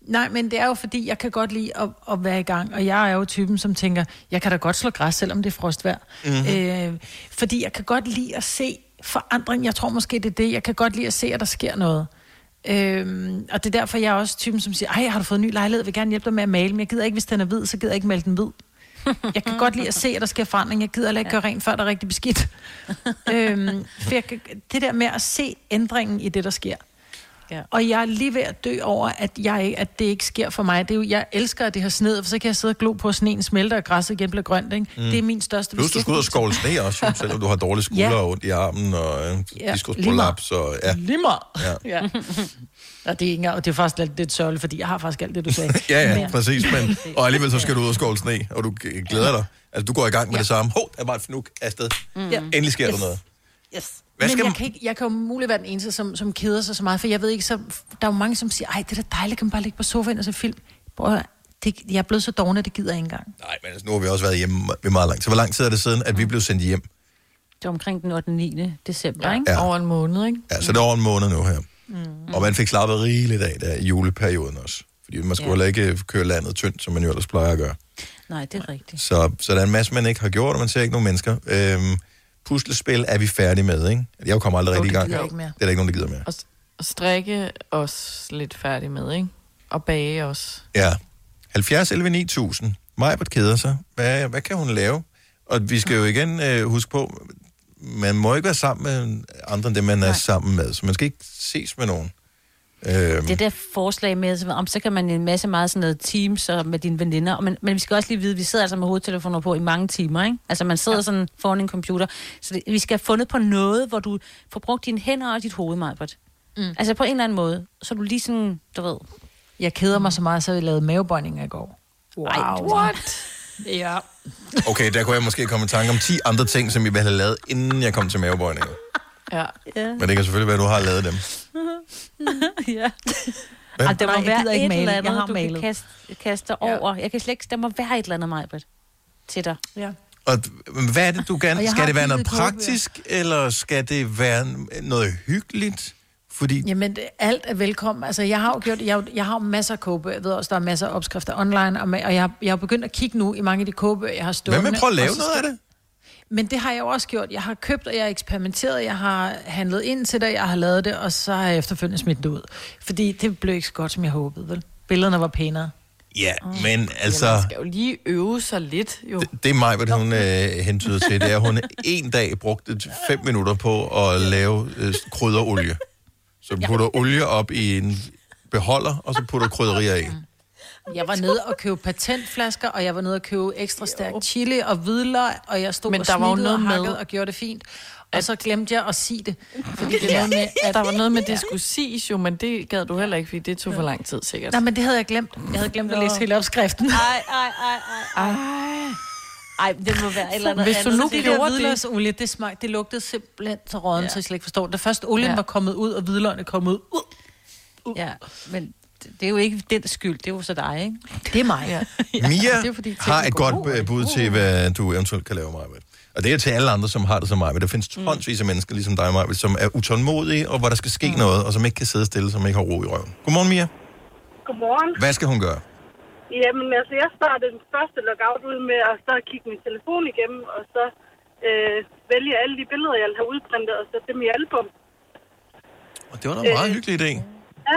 nej, men det er jo fordi, jeg kan godt lide at, at være i gang, og jeg er jo typen, som tænker, jeg kan da godt slå græs, selvom det er frostvejr. Mhm. Mm-hmm. Øh, fordi jeg kan godt lide at se forandring. Jeg tror måske, det er det. Jeg kan godt lide at se, at der sker noget. Øhm, og det er derfor, jeg er også typen, som siger, ej, har du fået en ny lejlighed, jeg vil gerne hjælpe dig med at male, men jeg gider ikke, hvis den er hvid, så gider jeg ikke male den hvid. Jeg kan godt lide at se, at der sker forandring. Jeg gider ikke gøre rent, før der er rigtig beskidt. øhm, for jeg kan, det der med at se ændringen i det, der sker. Ja. Og jeg er lige ved at dø over, at, jeg, at det ikke sker for mig. Det er jo, jeg elsker, at det har sneet, for så kan jeg sidde og glo på, at sneen smelter, og græsset igen bliver grønt. Ikke? Mm. Det er min største Plus, du skal ud og skovle sne også, jo, selvom du har dårlige skuldre Ja. og ondt i armen og øh, Ja, diskusprolaps. Og, ja. Lige meget. Ja. Ja. Og, det er ikke engang, og det er faktisk lidt, lidt sørgeligt, fordi jeg har faktisk alt det, du sagde. Ja, ja, Men- præcis. Men, og alligevel så skal du ud og skovle sne, og du g- glæder dig. Altså, du går i gang med ja. det samme. Hov, der var et fnuk afsted. Mm. Ja. Endelig sker Yes. der noget. Yes. Hvad Men skal jeg man- kan, ikke, jeg kan jo muligt være den eneste, som, som keder sig så meget, for jeg ved ikke, så, der er jo mange, som siger, ej, det er da dejligt, kan man bare ligge på sofaen og se film. Høre, det, jeg er blevet så doven, at det gider jeg ikke engang. Nej, men altså, nu har vi også været hjemme ved meget lang tid. Hvor lang tid er det siden, at vi blev sendt hjem? Det var omkring den 8. 9. december, ikke? Ja. Over en måned, ikke? Ja, så det er over en måned nu her. Mm. Og man fik slappet rigeligt af der i juleperioden også. Fordi man skulle Ja. heller ikke køre landet tyndt, som man jo ellers plejer at gøre. Nej, det er rigtigt. Så, så der er en masse, man ikke har gjort, og man ser ikke nogen mennesker. Øhm, puslespil er vi færdige med, ikke? Jeg kommer aldrig Jo, rigtig i det gang. ikke mere. Det er der ikke nogen, der gider mere. Og, og strikke også lidt færdig med, ikke? Og bage også. Ja. 70 11 9000. Majbert keder sig. Hvad, hvad kan hun lave? Og vi skal jo igen øh, huske på, man må ikke være sammen med andre end dem, man er sammen med. Så man skal ikke ses med nogen. Øhm, Det der forslag med, så- om så kan man en masse meget sådan noget teams og med dine veninder, men, men vi skal også lige vide, at vi sidder altså med hovedtelefoner på i mange timer, ikke? Altså man sidder ja. sådan foran en computer, så det, vi skal have fundet på noget, hvor du får brugt dine hænder og dit hoved, Majbert. Mm. Altså på en eller anden måde, så du lige sådan, du ved... Jeg keder mig så meget, så vi lavede mavebøjninger i går. Wow. Ej, What? Ja. Okay, der kunne jeg måske komme i tanke om 10 andre ting, som jeg ville have lavet, inden jeg kom til mavebøjninger. Ja. ja. Men det kan selvfølgelig være, at du har lavet dem. ja. Hvad? Ej, der må Nej, jeg være et male. eller Jeg andet, har du malet. kan kaste, kaste dig over. Jeg kan slet ikke... Der må være et eller andet, Majbert, til dig. Ja. Og hvad er det, du gerne... jeg Skal det være noget ja. praktisk, eller skal det være noget hyggeligt? Fordi Jamen, det- alt er velkommen. Altså, jeg har jo gjort, jeg, jeg har jo masser af kogebøger. Jeg ved også, der er masser af opskrifter online, og, med, og jeg, har- jeg har begyndt at kigge nu i mange af de kogebøger, jeg har stående. hvad med prøve at lave noget af det? Men det har jeg jo også gjort. Jeg har købt, og jeg har eksperimenteret, jeg har handlet ind til det, jeg har lavet det, og så har jeg efterfølgende smidt det ud. Fordi det blev ikke så godt, som jeg håbede, vel? Billederne var pænere. Ja, men altså... Ja, man skal jo lige øve sig lidt, jo. Det er mig, hvad hun øh, hentyder til, det er, at hun en dag brugte fem minutter på at lave øh, krydderolie. Så du putter olie op i en beholder, og så putter krydderier i. Jeg var nede og købe patentflasker, og jeg var nede og købe ekstra stærk chili og hvidløg, og jeg stod Men og der var jo snittede og noget med- og gjorde det fint. Og så glemte jeg at sige det. Fordi det er noget med, at der var noget med, det skulle siges jo, men det gad du heller ikke, fordi det tog for lang tid sikkert. Nej, men det havde jeg glemt. Jeg havde glemt at læse hele opskriften. Ej, ej, ej, ej, ej. Det må være et eller andet Hvis du andet. nu det gjorde hvidløgsolie, det smagte, det lugtede simpelthen så råden, ja. så jeg slet ikke forstår det. Da først olien Ja. ja. var kommet ud, og hvidløgene kom ud, uh, Ja, men det er jo ikke den skyld, det er jo så dig, ikke? det er mig. Ja. Mia det er fordi, har et godt øh, bud til, hvad du eventuelt kan lave, Maja. Og det er til alle andre, som har det som mig. Der findes tonsvis af mennesker, ligesom dig, Maja, som er utålmodige, og hvor der skal ske mm. noget, og som ikke kan sidde stille, som ikke har ro i røven. Godmorgen, Mia. Godmorgen. Hvad skal hun gøre? Jamen, altså, jeg startede den første lockout ud med at så kigge min telefon igennem, og så øh, vælge alle de billeder, jeg har udprintet, og sætte dem i album. Og det var da en meget hyggelig idé.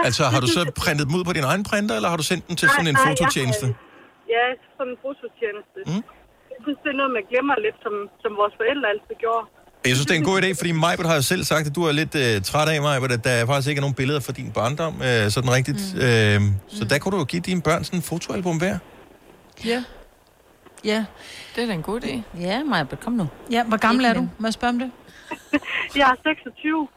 Altså, har du så printet dem ud på din egen printer, eller har du sendt dem til sådan en Nej, jeg fototjeneste? Ja, sådan en fototjeneste. Mm. Jeg synes, det er noget, man glemmer lidt, som, som vores forældre altid gjorde. Jeg synes, det er en god idé, fordi Majbert har jo selv sagt, at du er lidt øh, træt af, Majbert, at der faktisk ikke er nogen billeder fra din barndom, øh, sådan rigtigt. Mm. Øh, så der kunne du jo give dine børn sådan en fotoalbum hver. Ja. Ja. Det er da en god idé. Ja, Maja, kom nu. Ja, hvor gammel er du? Må jeg spørge om det? Jeg er 26.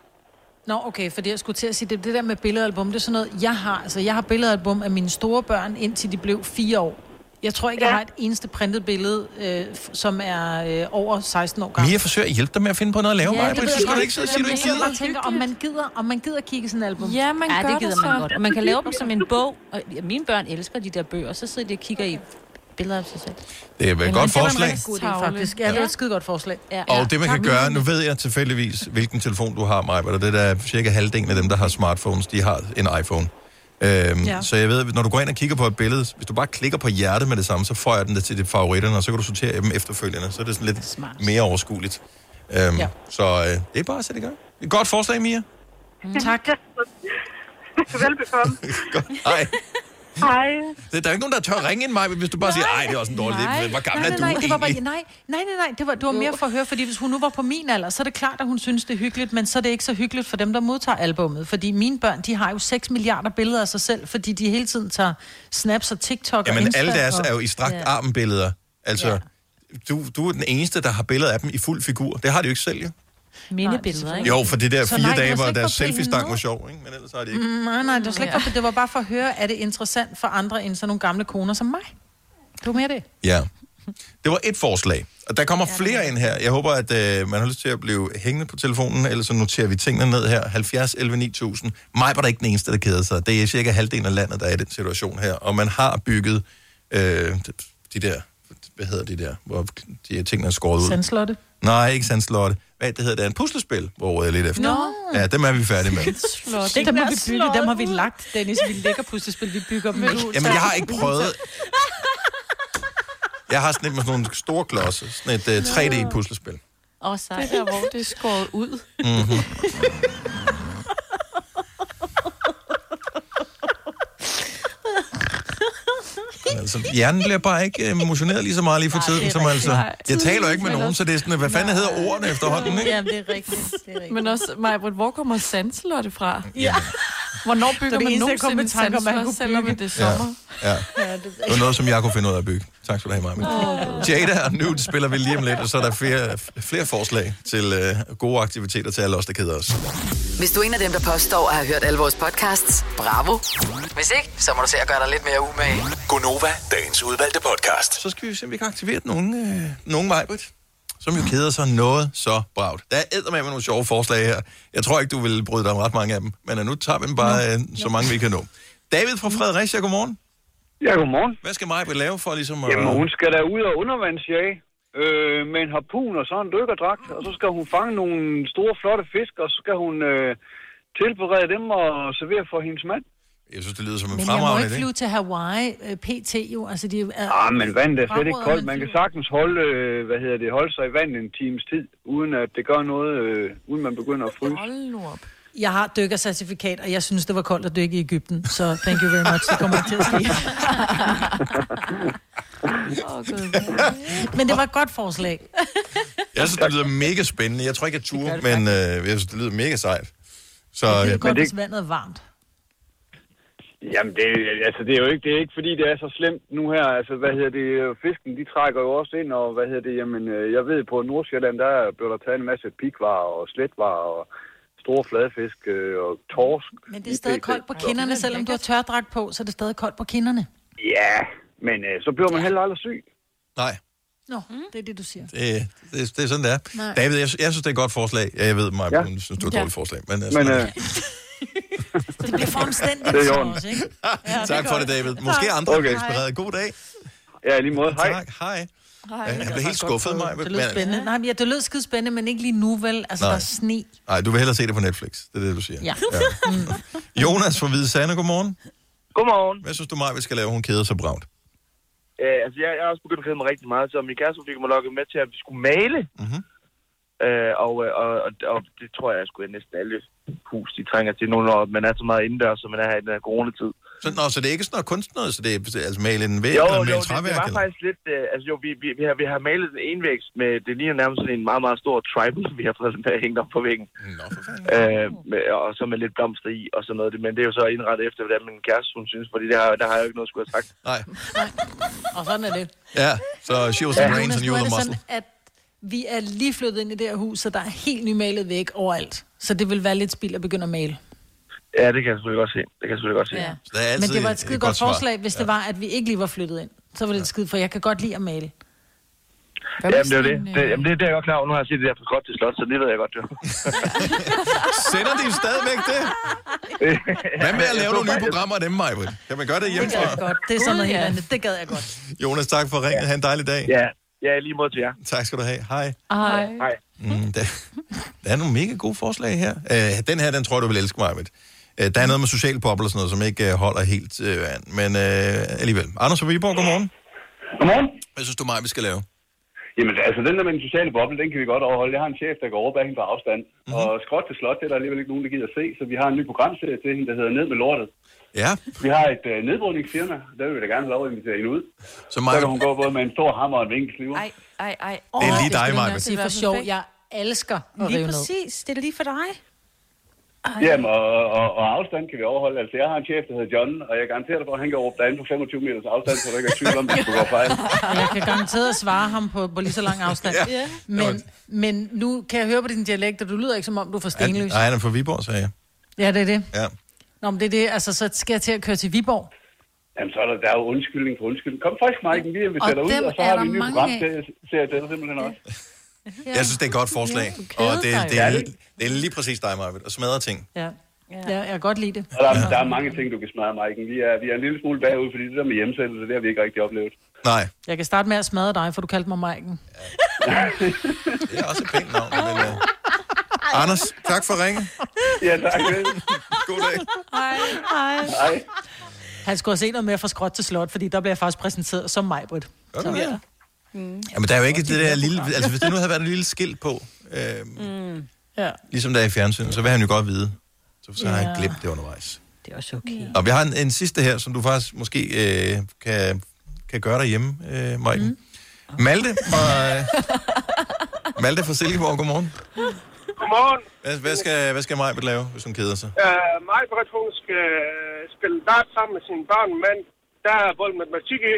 Nå, okay, fordi jeg skulle til at sige, det, det der med billedalbum, det er sådan noget, jeg har. Altså, jeg har billedalbum af mine store børn, indtil de blev fire år. Jeg tror ikke, ja. jeg har et eneste printet billede, øh, som er øh, over 16 år gammel. Mia forsøger at hjælpe dig med at finde på noget at lave, ja, ved Så jeg skal du ikke sidde og sige, at du ikke Jeg gider. og tænker, om man gider, om man gider kigge i sådan et album. Ja, man Ja, gør det gider det man så. godt. Og man kan lave dem som en bog. Og mine børn elsker de der bøger, og så sidder de og kigger i billeder af sig selv. Det er et godt forslag. God idé, faktisk. Ja, det er et skide godt forslag. Ja. Og det man kan gøre, nu ved jeg tilfældigvis, hvilken telefon du har, Majbert, og det er der cirka halvdelen af dem, der har smartphones, de har en iPhone. Øhm, ja. Så jeg ved, når du går ind og kigger på et billede, hvis du bare klikker på hjertet med det samme, så får jeg den der til de favoritterne, og så kan du sortere dem efterfølgende. Så er det sådan lidt Smart. mere overskueligt. Øhm, ja. Så øh, det er bare at sætte i gang. Et godt forslag, Mia. Mm, tak. Velbekomme. Godt. Hej. Hej. Der er ikke nogen, der tør ringe ind mig, hvis du bare siger, ej, det er også en dårlig idé. Hvor gammel nej, er du nej, nej, det var bare, nej, nej, nej, nej, det var, det var mere for at høre, fordi hvis hun nu var på min alder, så er det klart, at hun synes, det er hyggeligt, men så er det ikke så hyggeligt for dem, der modtager albummet. Fordi mine børn, de har jo 6 milliarder billeder af sig selv, fordi de hele tiden tager snaps og TikTok og Jamen, Insta. alle deres og... er jo i strakt Ja. armbilleder. Altså, du, du er den eneste, der har billeder af dem i fuld figur. Det har de jo ikke selv, jo. Mindebilleder, ikke? Jo, for det der fire nej, det dage, var hvor deres selfie-stang var sjov, ikke? Men ellers har de ikke. Mm, Nej, nej, det var slet ikke for, det var bare for at høre, er det interessant for andre end sådan nogle gamle koner som mig? Det var mere det. Ja. Det var et forslag. Og der kommer flere ind her. Jeg håber, at øh, man har lyst til at blive hængende på telefonen, ellers så noterer vi tingene ned her. 70 11 9000. Mig var der ikke den eneste, der keder sig. Det er cirka halvdelen af landet, der er i den situation her. Og man har bygget øh, de der, hvad hedder de der, hvor de her tingene er skåret ud. Sandslotte. Nej, ikke sandslotte. Hvad det hedder det? En puslespil, hvor jeg er lidt efter. Nå. Ja, dem er vi færdige med. Slot. Dem har vi bygget, dem har vi lagt, Dennis. Vi lægger puslespil, vi bygger dem. Jamen, jeg har ikke prøvet... Jeg har sådan et med sådan nogle store klodser. Sådan et uh, 3D-puslespil. Åh, oh, sej. Det der, hvor det er skåret ud. Mm-hmm. Altså, hjernen bliver bare ikke øh, motioneret lige så meget lige for tiden, som altså... Jeg taler ikke med nogen, så det er sådan, hvad fanden hedder ordene efterhånden, ikke? Jamen, det er rigtigt. Det er rigtigt. Men også, Majbrit, hvor kommer Sandslotte fra? Ja. Hvornår bygger det man nogensinde med en tanker om, man sandslot, kunne selvom det er Ja, sommer? ja. Det var noget, som jeg kunne finde ud af at bygge. Tak skal du have, Maja. Jada og nu spiller vi lige om lidt, og så er der flere, flere forslag til øh, gode aktiviteter til alle os, der keder os. Hvis du er en af dem, der påstår at have hørt alle vores podcasts, bravo. Hvis ikke, så må du se at gøre dig lidt mere umage. Gonova, dagens udvalgte podcast. Så skal vi se, om vi kan aktivere nogen, øh, nogen Majbrit, som jo keder sig noget så bragt. Der er med nogle sjove forslag her. Jeg tror ikke, du vil bryde dig om ret mange af dem, men øh, nu tager vi dem bare øh, så mange, vi kan nå. David fra Fredericia, godmorgen. Ja, godmorgen. Hvad skal Majbrit lave for ligesom at... Jamen, hun skal da ud og undervandsjage øh, med en harpun og så en dykkerdragt, og så skal hun fange nogle store, flotte fisk, og så skal hun øh, tilberede dem og servere for hendes mand. Jeg synes, det lyder som en Men jeg må fremragende ikke idé. flyve til Hawaii, øh, PT jo. Altså, de er, Ah, men vandet er slet ikke koldt. Man kan sagtens holde, øh, hvad hedder det, holde sig i vandet en times tid, uden at det gør noget, øh, uden man begynder at fryse. Hold nu op. Jeg har dykkercertifikat, og jeg synes, det var koldt at dykke i Ægypten. Så thank you very much. Det kommer til at ske. Men det var et godt forslag. Jeg synes, det lyder mega spændende. Jeg tror ikke, jeg turde, men øh, jeg synes, det lyder mega sejt. Så, Det er øh, godt, hvis vandet er varmt. Jamen, det, altså, det er jo ikke, det er ikke fordi, det er så slemt nu her. Altså, hvad hedder det, fisken, de trækker jo også ind, og hvad hedder det, jamen, øh, jeg ved, på Nordsjælland, der blev der taget en masse pikvarer og sletvarer og store fladfisk øh, og torsk. Men det er stadig koldt på kinderne, selvom du har tørdragt på, så er det stadig koldt på kinderne. Ja, men øh, så bliver man heller aldrig syg. nej, Nå, det er det, du siger. det, det, det er sådan, det er. Nej. David, jeg, jeg synes, det er et godt forslag. Ja, jeg ved, mig, Ja. synes, du er et Ja. dårligt forslag. Men, Men, øh, Det bliver for omstændigt Det er os, ikke? Ja, tak for det, David. Måske andre Okay. bliver inspireret. God dag. Ja, i lige måde. Hej. Tak, hej. Hej. Han blev helt skuffet, mig. Det lød spændende. Nej, men ja, det lød skide spændende, men ikke lige nu, vel? Altså, Nej. der er sne. Nej, du vil hellere se det på Netflix. Det er det, du siger. Ja. Jonas fra Hvide Sande, godmorgen. Godmorgen. Hvad synes du, mig, vi skal lave? Hun keder sig bragt. Øh, altså, jeg, jeg har også begyndt at kede mig rigtig meget, så min kæreste fik mig lukket med til, at vi skulle male. Mm-hmm. Øh, og, øh, og, og, og, det tror jeg, jeg skulle næsten alle hus, de trænger til nu, når man er så meget indendørs, som man er her i den her coronatid. Så, nå, så det er ikke sådan noget kunstneret, så det er altså male en væg Jo, eller jo, male det, træværk? det var eller? faktisk lidt... Øh, altså jo, vi, vi, vi, har, vi har malet en envæg med... Det ligner nærmest sådan en meget, meget stor tribal, vi har fået den der hængt op på væggen. Nå, for fanden. Øh, med, og så med lidt blomster i og sådan noget. Men det er jo så indrettet efter, hvordan min kæreste hun synes, fordi det har, der har jeg jo ikke noget, skulle have sagt. Nej. Og sådan er det. Ja, så she was the brains and you er were the det muscle. sådan, at vi er lige flyttet ind i det her hus, så der er helt nymalet væk overalt. Så det vil være lidt spild at begynde at male. Ja, det kan jeg selvfølgelig godt se. Det kan jeg selvfølgelig godt se. Ja. Der er altid Men det var et et skide godt godt forslag, hvis det var, at vi ikke lige var flyttet ind. Så var det et skide, for jeg kan godt lide at male. Jamen, det er jo det. det. Jamen, det, det er jeg godt klar over. Nu har jeg set det der fra godt til slot, så det ved jeg godt, jo. Sender de stadigvæk det? Hvad med at lave nogle nye programmer af dem, Majbrit? Kan man gøre det Det gad jeg hjemmefra? godt. Det er sådan noget helt andet. Det gad jeg godt. Jonas, tak for ringen. Ha' en dejlig dag. Ja, ja lige mod til jer. Tak skal du have. Hej. Hej. Hej. Mm, der, der er nogle mega gode forslag her. Uh, den her, den tror jeg, du vil elske, Majbrit. Uh, der er noget med social boble og sådan noget, som ikke uh, holder helt uh, an. Men uh, alligevel. Anders fra Viborg, godmorgen. Godmorgen. Hvad synes du, mig, vi skal lave? Jamen, altså, den der med den sociale boble, den kan vi godt overholde. Jeg har en chef, der går over bag hende på afstand. Mhm. Mm-hmm. Og skråt til slot, det er der alligevel ikke nogen, der gider se. Så vi har en ny programserie til hende, der hedder Ned med lortet. Ja. Vi har et øh, nedbrydningsfirma, der vil vi da gerne have lov at invitere hende ud. Så, Så kan hun gå både med en stor hammer og en vinkelsliver. Ej, ej, ej. Det er lige dig, Jeg Maja. sige for sjov, jeg elsker at Lige rive ned. præcis. Det er lige for dig. Jamen, og, og, og afstand kan vi overholde. Altså, jeg har en chef, der hedder John, og jeg garanterer dig for, at han kan råbe dig ind på 25 meters afstand, så der ikke er tvivl om, at det skulle gå fejl. Jeg kan garanteret svare ham på, på lige så lang afstand. Ja. Men, men nu kan jeg høre på din dialekt, og du lyder ikke som om, du er fra Stenløs. Nej, han er fra Viborg, sagde jeg. Ja, det er det. Ja. Nå, men det er det. Altså, så skal jeg til at køre til Viborg. Jamen, så er der, der er jo undskyldning for undskyldning. Kom frisk, Mike, vi inviterer Og dig ud, og så har vi en ny program til at det simpelthen også. Jeg synes, det er et godt forslag. Ja, og det, det, er, det er lige præcis dig, Marvind, og smadre ting. Ja. ja, jeg kan godt lide det. Og der, er- der er mange ting, du kan smadre, Mike. Vi er, vi er en lille smule bagud, fordi det der med hjemsendelse, det har vi ikke rigtig oplevet. Nej. Jeg kan starte med at smadre dig, for du kaldte mig Maiken. Det er også et pænt navn. Men, uh... Anders, tak for ringen. Ja, tak. God dag. Hej. Hej. Hej. Han skulle have set noget mere fra skråt til slot, fordi der bliver jeg faktisk præsenteret som Majbrit. Sådan, ja. Jamen, der er jo ikke det der lille... Altså, hvis det nu havde været et lille skilt på, øh, Mm. Ja. ligesom der er i fjernsynet, så vil han jo godt vide. Så, så har han Ja. glemt det undervejs. Det er også okay. Og vi har en, en sidste her, som du faktisk måske øh, kan, kan gøre derhjemme, øh, Maiken. Mm. Malte fra, øh, Malte fra Silkeborg, godmorgen. Godmorgen. Hvad, hvad skal, hvad skal Majbet lave, hvis hun keder sig? Uh, mig Britt, hun skal spille dart sammen med sine børn, men der er både matematik i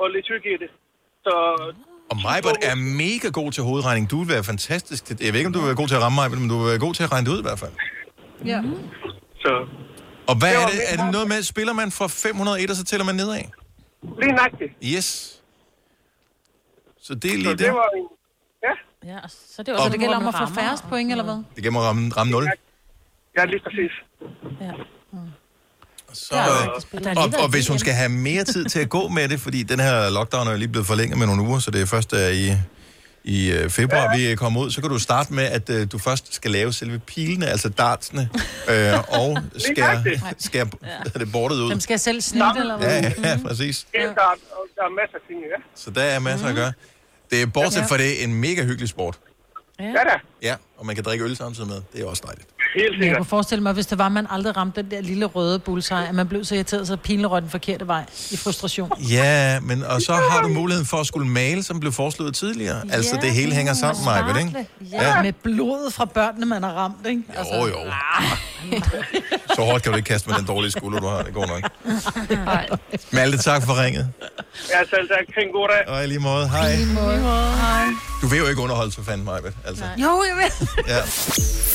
og liturgi i det. Så Og Majbert er mega god til hovedregning. Du vil være fantastisk til Jeg ved ikke, om du vil være god til at ramme Majbert, men du vil være god til at regne det ud i hvert fald. ja. Så Og hvad Det er det? Er det noget med, spiller man fra 501, og så tæller man nedad? lige nøjagtigt. Yes. Så det er lige Så det. det var en... Ja. Ja, så det er Og- også Så det gælder om at få færrest point, eller hvad? Det kan man ramme, ramme 0. Ja, lige præcis. Så, øh, og, og hvis hun skal have mere tid til at gå med det, fordi den her lockdown er jo lige blevet forlænget med nogle uger, så det er først er i, i øh, februar, vi kommer ud, så kan du starte med, at øh, du først skal lave selve pilene, altså dartsene, øh, og skære, skære ja. det bordet ud. Dem skal jeg selv snitte, eller hvad? Ja, ja, præcis. Ja, der, er- og der er masser af ting, ja. Så der er masser at gøre. Det er bortset Ja. fra det en mega hyggelig sport. Ja da. Ja, og man kan drikke øl samtidig med. Det er også dejligt. Helt Jeg kunne forestille mig, hvis det var, at man aldrig ramte den der lille røde bullseye, at man blev så irriteret, så pilen røg den forkerte vej i frustration. Ja, men og så har du muligheden for at skulle male, som blev foreslået tidligere. Altså, det hele hænger sammen, Maja, ikke? Ja. Med blodet fra børnene, man har ramt, ikke? Altså, Jo, jo. Så hårdt kan du ikke kaste med den dårlige skulder, du har. Det går nok. Malte, tak for ringet. Ja, selv tak. Ha' en god dag. Og i lige måde, hej. Hej. Du vil jo ikke underholde så fanden, Maja, altså. Jo, jeg vil. Ja.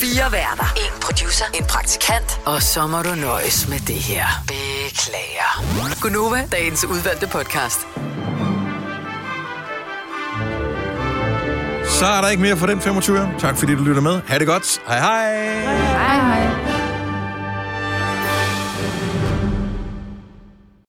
Fire værter. En producer. En praktikant. Og så må du nøjes med det her. Beklager. Gunova, dagens udvalgte podcast. Så er der ikke mere for den 25. Tak fordi du lytter med. Ha' det godt. Hej hej. Hej hej.